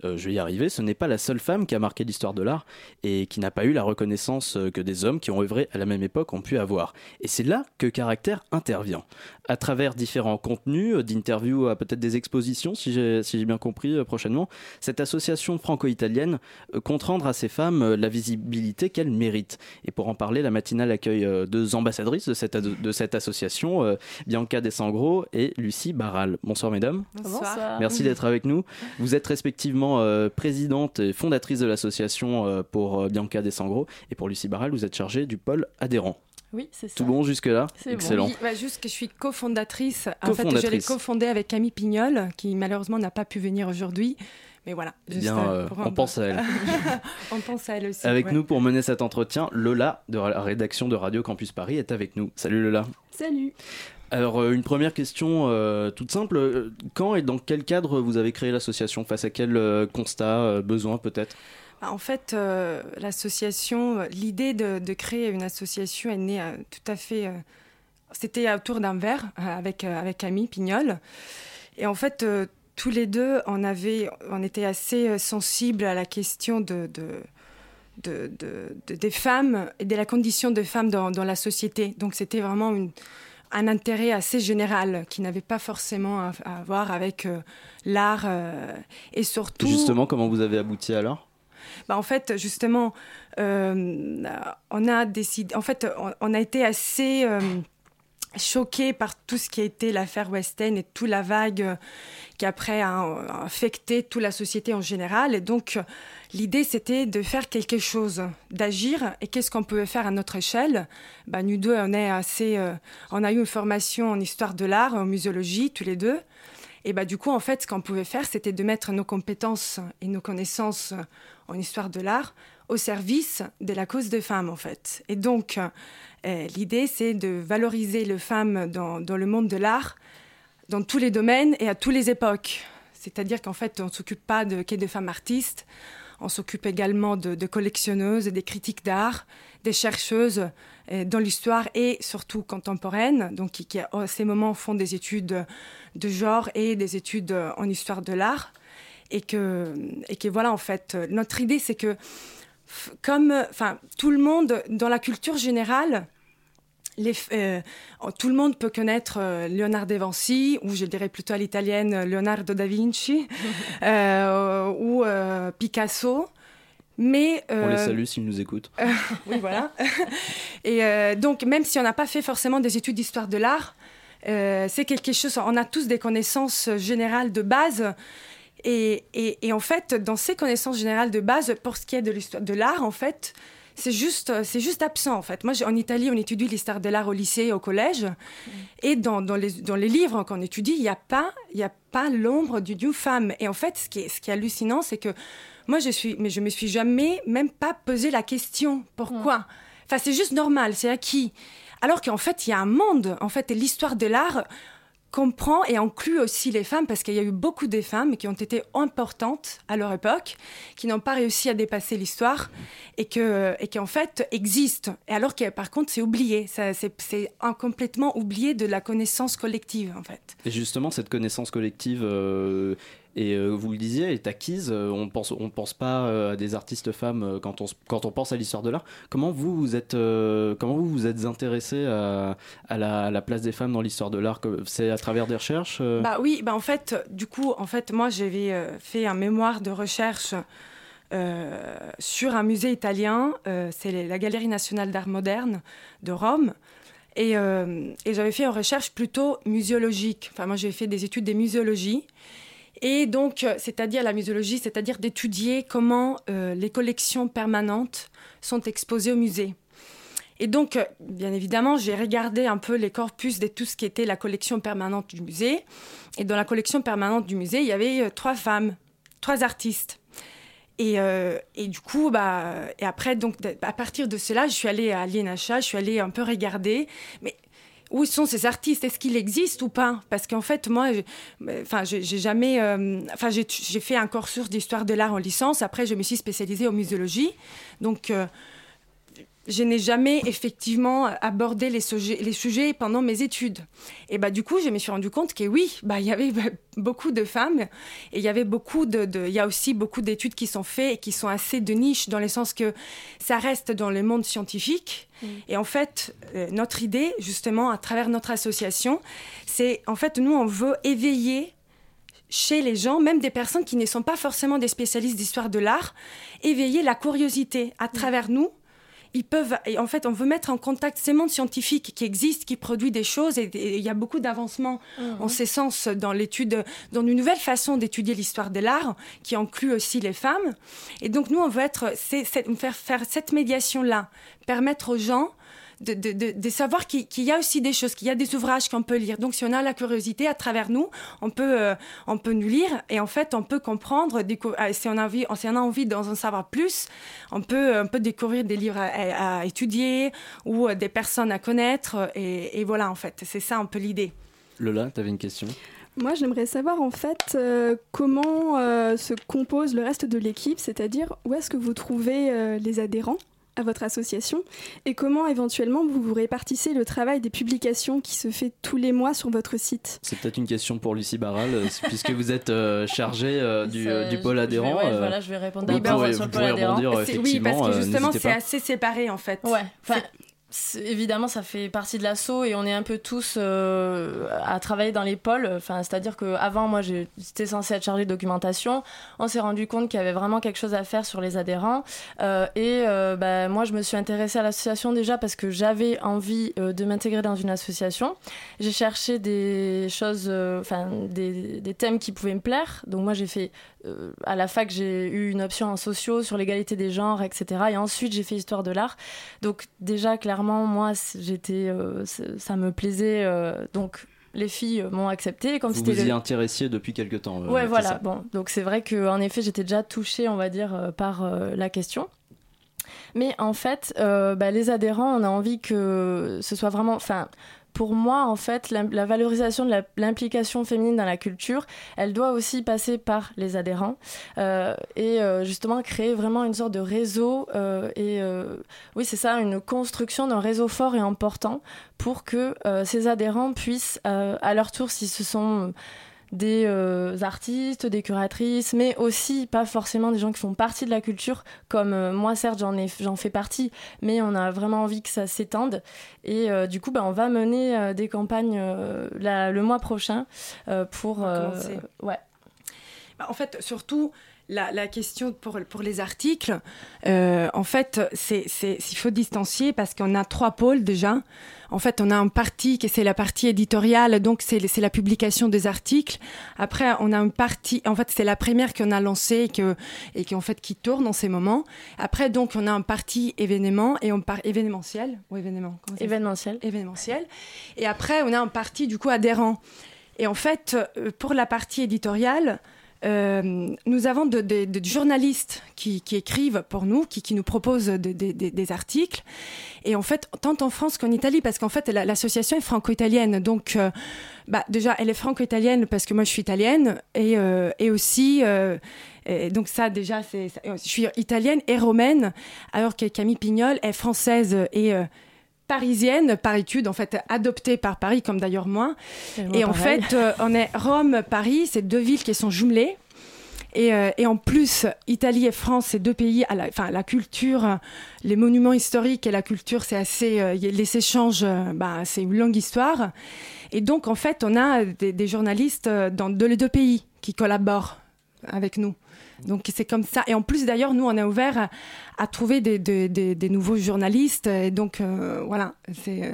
euh, je vais y arriver, ce n'est pas la seule femme qui a marqué l'histoire de l'art et qui n'a pas eu la reconnaissance euh, que des hommes qui ont œuvré à la même époque ont pu avoir. Et c'est là que Caractère intervient. À travers différents contenus, euh, d'interviews à peut-être des expositions, si j'ai si bien compris prochainement, cette association franco-italienne compte rendre à ces femmes la visibilité qu'elles méritent. Et pour en parler, la matinale accueille deux ambassadrices de cette, ado- de cette association, Bianca Desangro et Lucie Barral. Bonsoir mesdames. Bonsoir. Merci d'être avec nous. Vous êtes respectivement euh, présidente et fondatrice de l'association euh, pour euh, Bianca Desangro et pour Lucie Barral, vous êtes chargée du pôle adhérent. Oui, c'est ça. Tout bon jusque-là bon. Excellent. Oui, bah, juste que je suis cofondatrice. En fait, je l'ai Cofondatrice. cofondée avec Camille Pignol, qui malheureusement n'a pas pu venir aujourd'hui. Mais voilà. Eh juste, bien, euh, pour on pense à elle. (laughs) on pense à elle aussi. Avec ouais. nous pour mener cet entretien, Lola de la rédaction de Radio Campus Paris est avec nous. Salut Lola. Salut. Alors euh, une première question euh, toute simple. Quand et dans quel cadre vous avez créé l'association? Face à quel euh, constat, besoin peut-être? Bah, En fait, l'association, l'idée de, créer une association est née tout à fait. C'était autour d'un verre avec, avec Camille Pignol. Et en fait, tous les deux, on, avait, on était assez sensibles à la question de, de, de, de- des femmes et de la condition des femmes dans la société. Donc c'était vraiment une, un intérêt assez général qui n'avait pas forcément à, à voir avec euh, l'art euh, et surtout... Justement, comment vous avez abouti alors? Bah, en fait, justement, euh, on a décidé. En fait, on, on a été assez choqués par tout ce qui a été l'affaire West End et toute la vague euh, qui après a, affecté toute la société en général. Et donc, euh, l'idée, c'était de faire quelque chose, d'agir. Et qu'est-ce qu'on pouvait faire à notre échelle? Bah, Nous deux, on est assez. euh, on a eu une formation en histoire de l'art, en muséologie, tous les deux. Et bah, du coup, en fait, ce qu'on pouvait faire, c'était de mettre nos compétences et nos connaissances en histoire de l'art au service de la cause des femmes, en fait. Et donc, euh, l'idée, c'est de valoriser les femmes dans, le monde de l'art, dans tous les domaines et à toutes les époques. C'est-à-dire qu'en fait, on ne s'occupe pas de, de femmes artistes, on s'occupe également de, de collectionneuses, des critiques d'art, des chercheuses euh, dans l'histoire et surtout contemporaine, donc qui, qui, à ces moments font des études de genre et des études en histoire de l'art. Et que, et que voilà, en fait, notre idée, c'est que comme enfin, tout le monde, dans la culture générale, les, euh, tout le monde peut connaître euh, Leonardo da Vinci, ou je dirais plutôt à l'italienne euh, Leonardo da Vinci, (laughs) euh, ou euh, Picasso. Mais, On les euh, salue s'ils nous écoutent. euh, (laughs) oui, voilà. (laughs) Et euh, donc, même si on n'a pas fait forcément des études d'histoire de l'art, euh, c'est quelque chose, on a tous des connaissances générales de base. Et, et- et en fait, dans ces connaissances générales de base, pour ce qui est de l'histoire de l'art, en fait, c'est juste, c'est juste absent, en fait. Moi, en Italie, on étudie l'histoire de l'art au lycée, au collège. Et dans, dans les, dans les livres qu'on étudie, il n'y a pas, il a pas l'ombre du- d'une femme. Et en fait, ce qui est, ce qui est hallucinant, c'est que moi, je suis, mais je me suis jamais même pas posé la question pourquoi? Enfin, c'est juste normal, c'est acquis. Alors qu'en fait, il y a un monde. En fait, et l'histoire de l'art comprend et inclut aussi les femmes parce qu'il y a eu beaucoup de femmes qui ont été importantes à leur époque, qui n'ont pas réussi à dépasser l'histoire et et qui en fait existent. Et alors que par contre, c'est oublié. C'est complètement oublié de la connaissance collective en fait. Et justement, cette connaissance collective, euh, et euh, vous le disiez, est acquise. Euh, On pense, on pense pas euh, à des artistes femmes quand on, quand on pense à l'histoire de l'art. Comment vous vous êtes, comment vous vous êtes intéressé à, la, place des femmes dans l'histoire de l'art? C'est à travers des recherches Bah oui, bah en fait, du coup, en fait, moi, j'avais fait un mémoire de recherche sur un musée italien. c'est la Galerie nationale d'art moderne de Rome. Et, j'avais fait une recherche plutôt muséologique. Enfin, moi, j'ai fait des études de muséologie. Et donc, euh, c'est-à-dire la muséologie, c'est-à-dire d'étudier comment euh, les collections permanentes sont exposées au musée. Et donc, euh, bien évidemment, j'ai regardé un peu les corpus de tout ce qui était la collection permanente du musée. Et dans la collection permanente du musée, il y avait trois femmes, trois artistes. Et, et du coup, bah, et après, donc, à partir de cela, je suis allée à l'INHA, je suis allée un peu regarder. Mais où sont ces artistes? Est-ce qu'ils existent ou pas? Parce qu'en fait, moi, je- enfin, j'ai jamais, euh, enfin, j'ai fait un cursus d'histoire de l'art en licence. Après, je me suis spécialisée en muséologie. Donc, euh, je n'ai jamais effectivement abordé les sujets, les sujets pendant mes études. Et bah du coup, je me suis rendu compte que oui, bah il y avait beaucoup de femmes et il y avait beaucoup de, de- il y a aussi beaucoup d'études qui sont faites et qui sont assez de niche dans le sens que ça reste dans le monde scientifique. Et en fait, euh, notre idée, justement, à travers notre association, c'est en fait nous on veut éveiller chez les gens, même des personnes qui ne sont pas forcément des spécialistes d'histoire de l'art, éveiller la curiosité à travers nous. Ils peuvent, et en fait, on veut mettre en contact ces mondes scientifiques qui existent, qui produisent des choses, et il y a beaucoup d'avancements Mhm. en ces sens dans l'étude, dans une nouvelle façon d'étudier l'histoire de l'art, qui inclut aussi les femmes. Et donc, nous, on veut être, c'est, c'est- faire, faire cette médiation-là, permettre aux gens de, de, de, de savoir qu'il, y a aussi des choses, qu'il y a des ouvrages qu'on peut lire. Donc, si on a la curiosité à travers nous, on peut, euh, on peut nous lire et en fait, on peut comprendre. ah, si, on a envie, si on a envie d'en savoir plus, on peut, on peut découvrir des livres à, étudier ou euh, des personnes à connaître. Et, et voilà, en fait, c'est ça un peu l'idée. Lola, tu avais une question? Moi, j'aimerais savoir en fait euh, comment euh, se compose le reste de l'équipe, c'est-à-dire où est-ce que vous trouvez euh, les adhérents? À votre association et comment éventuellement vous vous répartissez le travail des publications qui se fait tous les mois sur votre site? C'est peut-être une question pour Lucie Barral, euh, puisque vous êtes euh, chargée euh, (laughs) du, Ça, du je- pôle je vais- adhérent. ouais, euh, voilà, je vais répondre vous d'abord pourrez- sur le vous pôle adhérent. rebondir, Oui, parce que justement, c'est assez séparé en fait. Ouais, évidemment, ça fait partie de l'assaut et on est un peu tous euh, à travailler dans les pôles. Enfin, c'est-à-dire qu'avant, moi, j'étais censée être chargée de documentation. On s'est rendu compte qu'il y avait vraiment quelque chose à faire sur les adhérents. Euh, et euh, bah, moi, je me suis intéressée à l'association déjà parce que j'avais envie de m'intégrer dans une association. J'ai cherché des choses, enfin, des thèmes qui pouvaient me plaire. Donc, moi, j'ai fait euh, à la fac, j'ai eu une option en sociaux sur l'égalité des genres, etc. Et ensuite, j'ai fait histoire de l'art. Donc déjà, clairement, moi, j'étais, euh, ça me plaisait. euh, donc les filles m'ont accepté. Comme Vous vous y le- intéressiez depuis quelque temps. Ouais, voilà. ça. Bon, donc c'est vrai que en effet, j'étais déjà touchée, on va dire, par la question. Mais en fait, euh, bah, les adhérents, on a envie que ce soit vraiment, enfin. Pour moi, en fait, la, valorisation de l'implication féminine dans la culture, elle doit aussi passer par les adhérents euh, et euh, justement créer vraiment une sorte de réseau euh, et oui, c'est ça, une construction d'un réseau fort et important pour que ces adhérents puissent, à leur tour, si ce sont des euh, artistes, des curatrices, mais aussi pas forcément des gens qui font partie de la culture, comme euh, moi certes j'en ai j'en fais partie, mais on a vraiment envie que ça s'étende. Et euh, du coup bah, on va mener des campagnes la- le mois prochain pour ouais. Bah, En fait, surtout, la, la question pour, pour les articles, euh, en fait, c'est, c'est, il faut distancier parce qu'on a trois pôles déjà. En fait, on a un parti qui c'est la partie éditoriale, donc c'est, c'est la publication des articles. Après, on a une partie, en fait, c'est la première qu'on a lancée et, que, et qui, en fait, qui tourne en ces moments. Après, donc, on a un parti événement et on part événementiel ou événement. événementiel. Événementiel. Et après, on a un parti, du coup, adhérent. Et en fait, euh, pour la partie éditoriale, euh, nous avons de- de- de journalistes qui, écrivent pour nous, qui, nous proposent de- de- de- des articles. Et en fait, tant en France qu'en Italie, parce qu'en fait, la- l'association est franco-italienne. Donc, euh, bah, déjà, elle est franco-italienne parce que moi, je suis italienne. Et, euh, et aussi, donc ça, déjà, c'est, je suis italienne et romaine, alors que Camille Pignol est française et... parisienne par étude, en fait adoptée par Paris, comme d'ailleurs moi. Et en pareil. fait, euh, on est Rome-Paris, c'est deux villes qui sont jumelées. Et, euh, et en plus, Italie et France, c'est deux pays, à la, enfin, la culture, les monuments historiques et la culture, c'est assez, euh, les échanges, bah, c'est une longue histoire. Et donc, en fait, on a des, des journalistes dans les deux pays qui collaborent avec nous. Donc, c'est comme ça. Et en plus, d'ailleurs, nous, on est ouvert à, à trouver des, des- des- des nouveaux journalistes. Et donc, euh, voilà, c'est... euh,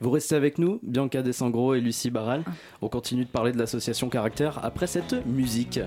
Vous restez avec nous, Bianca Desangro et Lucie Barral. On continue de parler de l'association Caractère après cette musique.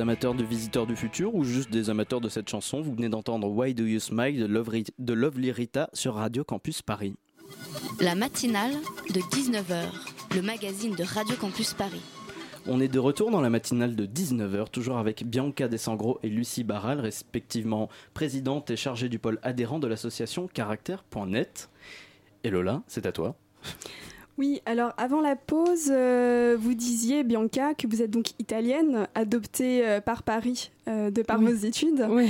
Amateurs de Visiteurs du Futur ou juste des amateurs de cette chanson, vous venez d'entendre Why Do You Smile de, Lovely, de Lovely Rita sur Radio Campus Paris. La matinale de 19h, le magazine de Radio Campus Paris. On est de retour dans la matinale de 19h, toujours avec Bianca Desangros et Lucie Barral, respectivement présidente et chargée du pôle adhérent de l'association Caractère.net. Et Lola, c'est à toi. Oui, alors avant la pause, euh, vous disiez, Bianca, que vous êtes donc italienne, adoptée euh, par Paris euh, de par Oui. vos études. Oui.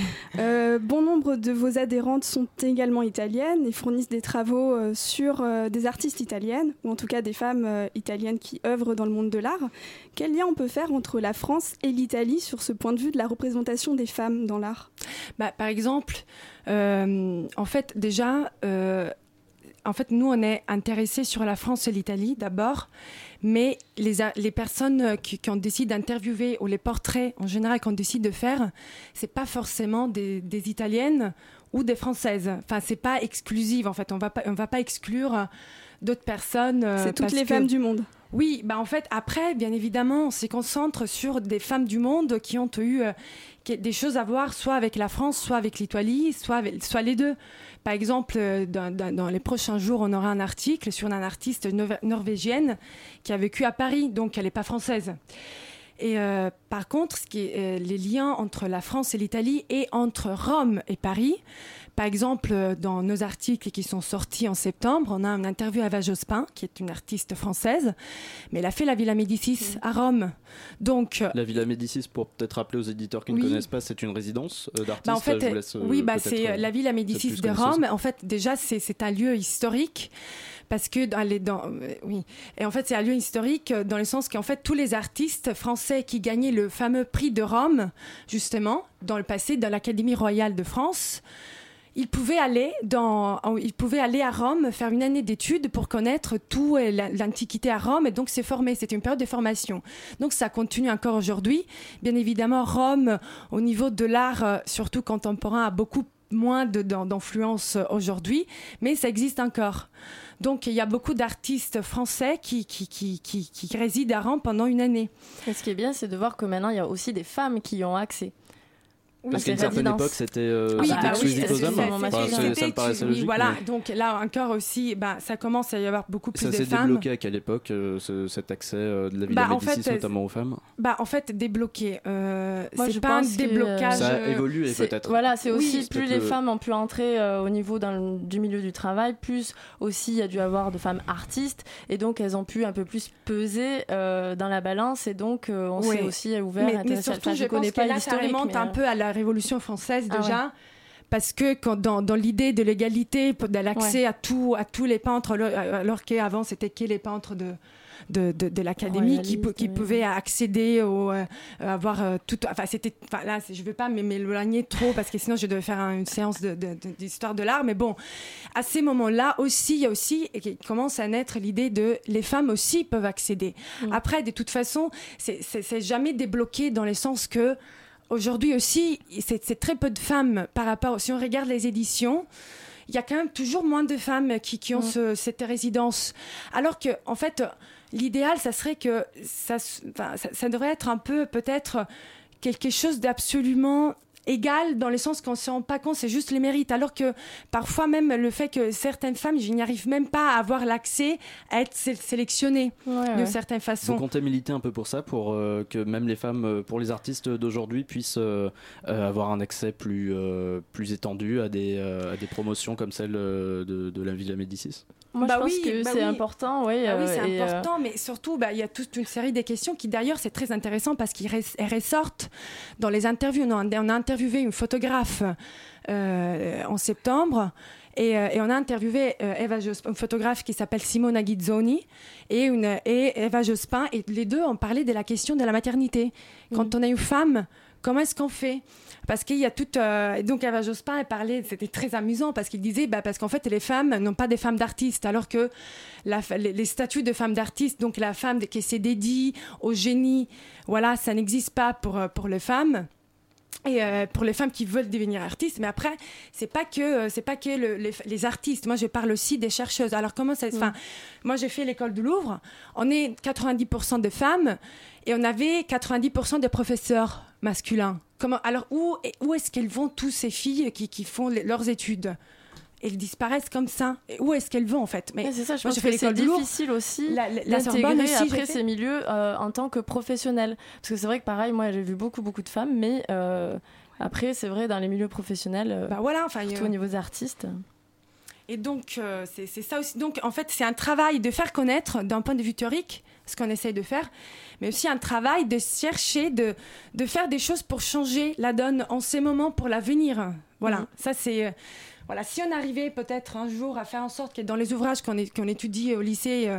Bon nombre de vos adhérentes sont également italiennes et fournissent des travaux sur des artistes italiennes, ou en tout cas des femmes italiennes qui œuvrent dans le monde de l'art. Quel lien on peut faire entre la France et l'Italie sur ce point de vue de la représentation des femmes dans l'art? Bah, par exemple, en fait, déjà, en fait, nous, on est intéressés sur la France et l'Italie d'abord, mais les, les personnes euh, ont décidé d'interviewer ou les portraits en général qu'on décide de faire, c'est pas forcément des, des Italiennes ou des Françaises. Enfin, c'est pas exclusif. En fait, on va pas, on va pas exclure d'autres personnes. euh, C'est toutes les que- femmes du monde. oui, bah en fait, après, bien évidemment, on se concentre sur des femmes du monde qui ont eu euh, des choses à voir, soit avec la France, soit avec l'Italie, soit, avec- soit les deux. Par exemple, euh, dans, dans- dans les prochains jours, on aura un article sur une artiste nor- norvégienne qui a vécu à Paris, donc elle n'est pas française. Et euh, par contre, ce qui est, euh, les liens entre la France et l'Italie et entre Rome et Paris, par exemple, euh, dans nos articles qui sont sortis en septembre, on a une interview à Jospin, qui est une artiste française, mais elle a fait la Villa Médicis à Rome. Donc, euh, La Villa Médicis, pour peut-être rappeler aux éditeurs qui Oui. ne connaissent pas, c'est une résidence euh, d'artistes. bah, en fait, Je vous laisse, oui, bah, c'est la Villa Médicis de Rome. En fait, déjà, c'est un lieu historique. Parce que dans les, dans, oui, et en fait c'est un lieu historique dans le sens qu'en fait tous les artistes français qui gagnaient le fameux prix de Rome justement dans le passé dans l'Académie royale de France, ils pouvaient aller dans, ils pouvaient aller à Rome faire une année d'études pour connaître tout la- l'antiquité à Rome et donc se former. C'était une période de formation. Donc ça continue encore aujourd'hui. Bien évidemment, Rome, au niveau de l'art, euh, surtout contemporain, a beaucoup moins d'influence euh, aujourd'hui, mais ça existe encore. Donc il y a beaucoup d'artistes français qui résident à Rome pendant une année. Et ce qui est bien, c'est de voir que maintenant, il y a aussi des femmes qui y ont accès. Parce à qu'à une certaine époque, c'était euh, Oui, c'était bah exclusif aux hommes. c'est- Enfin, ça me oui, voilà. mais- Donc là encore aussi, bah, ça commence à y avoir beaucoup plus Ça de s'est femmes. débloqué à quelle époque, euh, ce- cet accès euh, de la Villa Bah, en Médicis, fait, notamment aux femmes? Bah, en fait, débloqué. Euh, c'est pas un euh, déblocage. Ça a euh, évolué peut-être. Voilà, c'est aussi plus les le- femmes ont pu entrer euh, au niveau du milieu du travail, plus aussi il y a dû avoir de femmes artistes et donc elles ont pu un peu plus peser euh, dans la balance et donc euh, on s'est aussi ouvert. mais, mais surtout, je, connais pas ça l'historique, un euh, peu à la Révolution française Ah déjà. ouais. Parce que quand dans, dans l'idée de l'égalité, de l'accès Ouais. à, tout, à tous les peintres, alors, qu'avant c'était que les peintres de, de, de, de l'académie qui, qui oui. pouvaient accéder au euh, avoir euh, tout enfin c'était enfin là je veux pas m- m'éloigner trop parce que sinon je devais faire un- une séance de- de- de- d'histoire de, l'art mais bon à ces moments-là aussi il y a aussi et qui commence à naître l'idée de les femmes aussi peuvent accéder Mm. après de toute façon c'est jamais débloqué dans le sens que aujourd'hui aussi c'est très peu de femmes par rapport si on regarde les éditions il y a quand même toujours moins de femmes qui, qui ont ce- cette résidence. Alors que, en fait, l'idéal, ça serait que ça devrait être un peu, peut-être, quelque chose d'absolument égal dans le sens qu'on ne se rend pas compte, c'est juste les mérites. Alors que parfois même le fait que certaines femmes, je n'y arrive même pas à avoir l'accès à être sé- sélectionnées Ouais, de ouais. certaines Vous façons. comptez militer un peu pour ça, pour euh, que même les femmes, euh, pour les artistes d'aujourd'hui, puissent euh, euh, avoir un accès plus, euh, plus étendu à des, euh, à des promotions comme celle de, de la Villa Médicis? Moi, Bah je pense oui, que bah c'est oui. important, oui. Ah oui, c'est euh, important, mais surtout, bah, il y a toute une série de questions qui, d'ailleurs, c'est très intéressant parce qu'elles res- elles ressortent dans les interviews. On a, on a interviewé une photographe euh, en septembre. Et, euh, et on a interviewé euh, Eva Jospin, une photographe qui s'appelle Simona Ghizzoni et, une, et Eva Jospin. Et les deux ont parlé de la question de la maternité. Quand on est une femme, comment est-ce qu'on fait? Parce qu'il y a toute. euh, donc, Eva Jospin, elle parlait, c'était très amusant parce qu'il disait, bah, parce qu'en fait, les femmes n'ont pas des femmes d'artistes, alors que la, les, les statuts de femmes d'artistes, donc la femme qui s'est dédiée au génie, voilà, ça n'existe pas pour, pour les femmes. Et euh, pour les femmes qui veulent devenir artistes, mais après, c'est pas que euh, c'est pas que le- les, les artistes. Moi, je parle aussi des chercheuses. Alors comment ça se Enfin, moi, j'ai fait l'école du Louvre. On est 90% de femmes et on avait 90% de professeurs masculin Comment, Alors, où, où est-ce qu'elles vont, tous ces filles qui, qui font les- leurs études? Elles disparaissent comme ça. Et où est-ce qu'elles vont, en fait? Ouais, c'est ça, je moi, pense que c'est difficile aussi La- la- la Sorbonne d'intégrer aussi, j'ai après ces milieux euh, en tant que professionnel. Parce que c'est vrai que pareil, moi j'ai vu beaucoup beaucoup de femmes, mais euh, après c'est vrai dans les milieux professionnels, euh, Bah voilà, enfin, surtout au niveau des artistes. Et donc, c'est ça aussi. Donc, en fait, c'est un travail de faire connaître d'un point de vue théorique ce qu'on essaye de faire, mais aussi un travail de chercher, de, de faire des choses pour changer la donne en ces moments pour l'avenir. Voilà, Mhm. ça c'est. Voilà, si on arrivait peut-être un jour à faire en sorte que dans les ouvrages qu'on est- qu'on étudie au lycée, euh,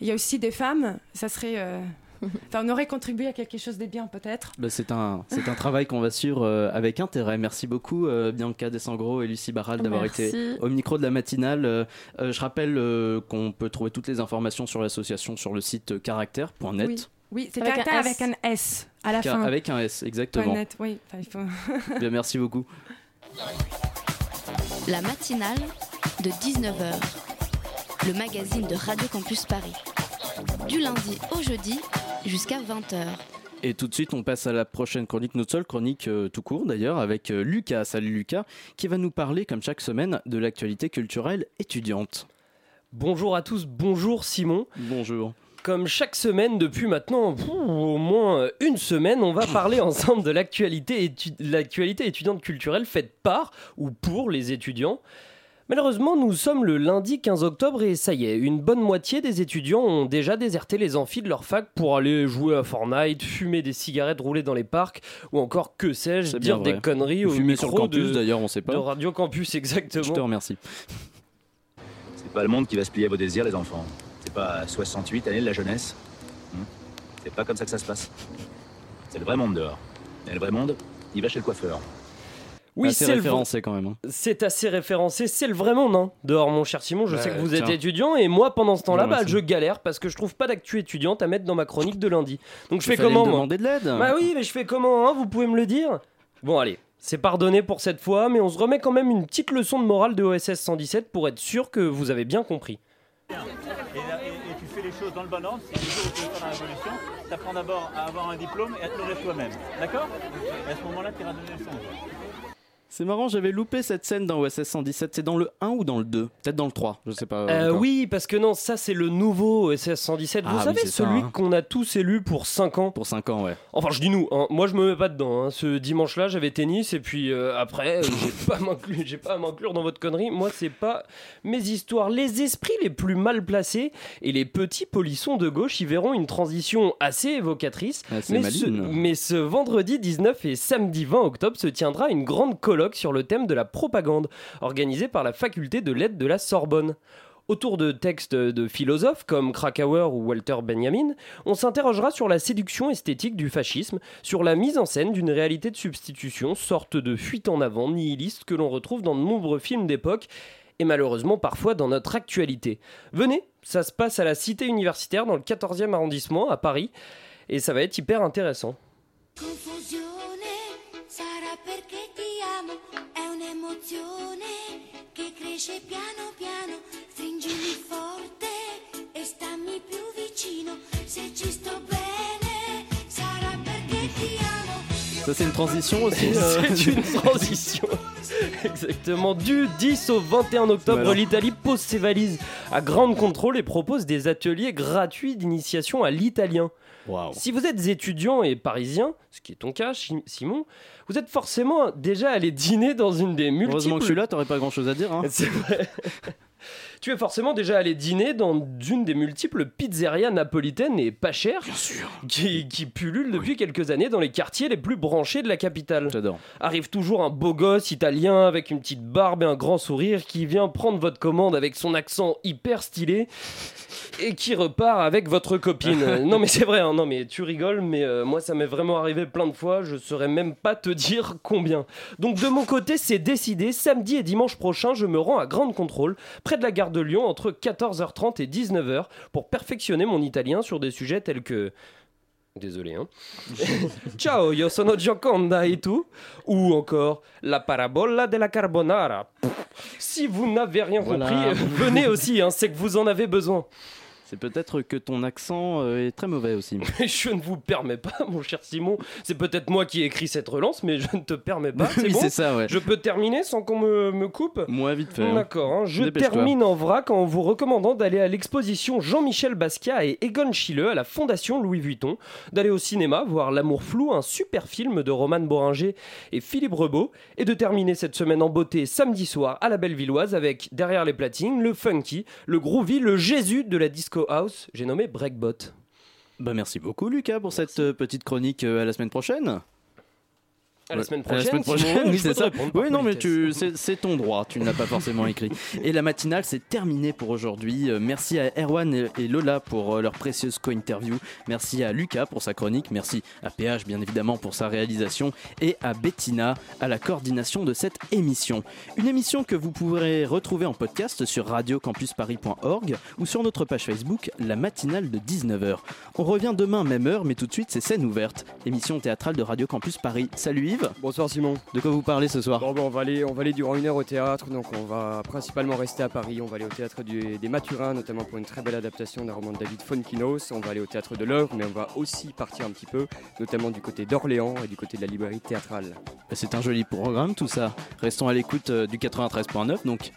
il y a aussi des femmes, ça serait. euh, (laughs) Enfin, on aurait contribué à quelque chose de bien, peut-être. Bah, c'est un, c'est un travail qu'on va suivre euh, avec intérêt. Merci beaucoup euh, Bianca Desangro et Lucie Barral d'avoir Merci. été au micro de la matinale. Euh, euh, je rappelle euh, qu'on peut trouver toutes les informations sur l'association sur le site caractère.net. Oui, oui c'est Avec caractère S. avec un S à la Car- fin. Avec un S, exactement. Net, oui. Enfin, il faut- (laughs) Bien, merci beaucoup. (laughs) La matinale de 19h. Le magazine de Radio Campus Paris. Du lundi au jeudi jusqu'à 20h. Et tout de suite, on passe à la prochaine chronique, notre seule chronique euh, tout court d'ailleurs, avec euh, Lucas. Salut Lucas, qui va nous parler, comme chaque semaine, de l'actualité culturelle étudiante. Bonjour à tous, bonjour Simon. Bonjour. Comme chaque semaine depuis maintenant pff, au moins une semaine, on va (coughs) parler ensemble de l'actualité étu- l'actualité étudiante culturelle faite par ou pour les étudiants. Malheureusement, nous sommes le lundi 15 octobre et ça y est, une bonne moitié des étudiants ont déjà déserté les amphis de leur fac pour aller jouer à Fortnite, fumer des cigarettes roulées dans les parcs ou encore que sais-je, dire des conneries Ou au fumer sur le micro campus, de- d'ailleurs, on sait pas. De Radio Campus, exactement. Je te remercie. C'est pas le monde qui va se plier à vos désirs, les enfants. Pas 68 années de la jeunesse. Hmm C'est pas comme ça que ça se passe. C'est le vrai monde dehors. Et le vrai monde, il va chez le coiffeur. Oui, Assez c'est le référencé quand même. hein. C'est assez référencé, c'est le vrai monde, hein. Dehors, mon cher Simon, je Ouais, sais que vous êtes étudiant et moi, pendant ce temps-là, bah, je galère parce que je trouve pas d'actu étudiante à mettre dans ma chronique de lundi. Donc je fais comment me moi demander de l'aide. Bah oui, mais je fais comment, hein Vous pouvez me le dire Bon, allez, c'est pardonné pour cette fois, mais on se remet quand même une petite leçon de morale de OSS 117 pour être sûr que vous avez bien compris. Et, tu fais les choses dans le bon ordre, où tu faire la révolution, tu apprends d'abord à avoir un diplôme et à te nourrir toi-même. D'accord? Et à ce moment-là, tu iras donner le. C'est marrant, j'avais loupé cette scène dans OSS 117. C'est dans le 1 ou dans le 2 Peut-être dans le 3, je sais pas. Euh, oui, parce que non, ça c'est le nouveau OSS 117. Ah vous oui, savez, celui hein. qu'on a tous élu pour 5 ans? Pour 5 ans, ouais. Enfin, je dis nous, hein. moi je me mets pas dedans. hein. Ce dimanche-là, j'avais tennis et puis euh, après, euh, j'ai (laughs) pas à m'inclure- dans votre connerie. Moi, c'est pas mes histoires. Les esprits les plus mal placés et les petits polissons de gauche y verront une transition assez évocatrice. Mais, ce, mais ce vendredi 19 et samedi 20 octobre se tiendra une grande sur le thème de la propagande, organisée par la faculté de lettres de la Sorbonne. Autour de textes de philosophes comme Krakauer ou Walter Benjamin, on s'interrogera sur la séduction esthétique du fascisme, sur la mise en scène d'une réalité de substitution, sorte de fuite en avant nihiliste que l'on retrouve dans de nombreux films d'époque et malheureusement parfois dans notre actualité. Venez, ça se passe à la cité universitaire dans le 14e arrondissement à Paris et ça va être hyper intéressant. Un'emozione che cresce piano piano, stringimi forte e stammi più vicino, se ci sto bene sarà perché ti amo. Ça, c'est une transition aussi. euh, C'est une (laughs) transition. Exactement. Du 10 au 21 octobre, Voilà. l'Italie pose ses valises à grande contrôle et propose des ateliers gratuits d'initiation à l'italien. Si vous êtes étudiant et parisien, ce qui est ton cas, Simon, vous êtes forcément déjà allé dîner dans une des multiples. Heureusement que je suis là, t'aurais pas grand chose à dire. hein. (laughs) C'est vrai. Tu es forcément déjà allé dîner dans une des multiples pizzerias napolitaines et pas chères qui, qui pullulent depuis quelques années dans les quartiers les plus branchés de la capitale. J'adore. Arrive toujours un beau gosse italien avec une petite barbe et un grand sourire qui vient prendre votre commande avec son accent hyper stylé et qui repart avec votre copine. (laughs) Non mais c'est vrai, hein, non mais tu rigoles, mais euh, moi ça m'est vraiment arrivé plein de fois, je saurais même pas te dire combien. Donc de mon côté c'est décidé, samedi et dimanche prochain je me rends à Grande Contrôle, près de la gare de Lyon, entre 14h30 et 19h, pour perfectionner mon italien sur des sujets tels que... Désolé, hein. (laughs) Ciao, io sono Gioconda et tout. Ou encore la parabola della carbonara. Pff, Si vous n'avez rien Voilà. compris, euh, venez aussi, hein, c'est que vous en avez besoin. C'est peut-être que ton accent euh, est très mauvais aussi. (laughs) Mais je ne vous permets pas, mon cher Simon. C'est peut-être moi qui ai écrit cette relance, mais je ne te permets pas. (laughs) C'est Oui, bon c'est ça, ouais. Je peux terminer sans qu'on me, me coupe Moi, vite fait. hein. D'accord, hein. je termine en vrac en vous recommandant d'aller à l'exposition Jean-Michel Basquiat et Egon Schiele à la Fondation Louis Vuitton, d'aller au cinéma voir L'amour flou, un super film de Roman Boringer et Philippe Rebaud, et de terminer cette semaine en beauté samedi soir à la Bellevilloise avec derrière les platines le funky, le groovy, le Jésus de la disco house, j'ai nommé Breakbot. Bah, merci beaucoup, Lucas, pour cette euh, petite chronique. euh, à la semaine prochaine. À la semaine à la semaine prochaine, (laughs) oui, c'est ça. Oui, non, mais tu, c'est, c'est ton droit, tu ne l'as pas forcément écrit. Et la matinale, c'est terminé pour aujourd'hui. Euh, Merci à Erwan et- et Lola pour euh, leur précieuse co-interview. Merci à Lucas pour sa chronique. Merci à PH, bien évidemment, pour sa réalisation. Et à Bettina à la coordination de cette émission. Une émission que vous pourrez retrouver en podcast sur radiocampusparis.org ou sur notre page Facebook, la matinale de 19h. On revient demain, même heure, mais tout de suite, c'est scène ouverte. Émission théâtrale de Radio Campus Paris. Salut Yves. Bonsoir Simon. De quoi vous parlez ce soir Bon, ben, on, va aller, on va aller durant une heure au théâtre, donc on va principalement rester à Paris. On va aller au théâtre du- des Mathurins, notamment pour une très belle adaptation d'un roman de David Fonkinos. On va aller au théâtre de l'œuvre, mais on va aussi partir un petit peu, notamment du côté d'Orléans et du côté de la librairie théâtrale. C'est un joli programme tout ça. Restons à l'écoute euh, du 93.9, donc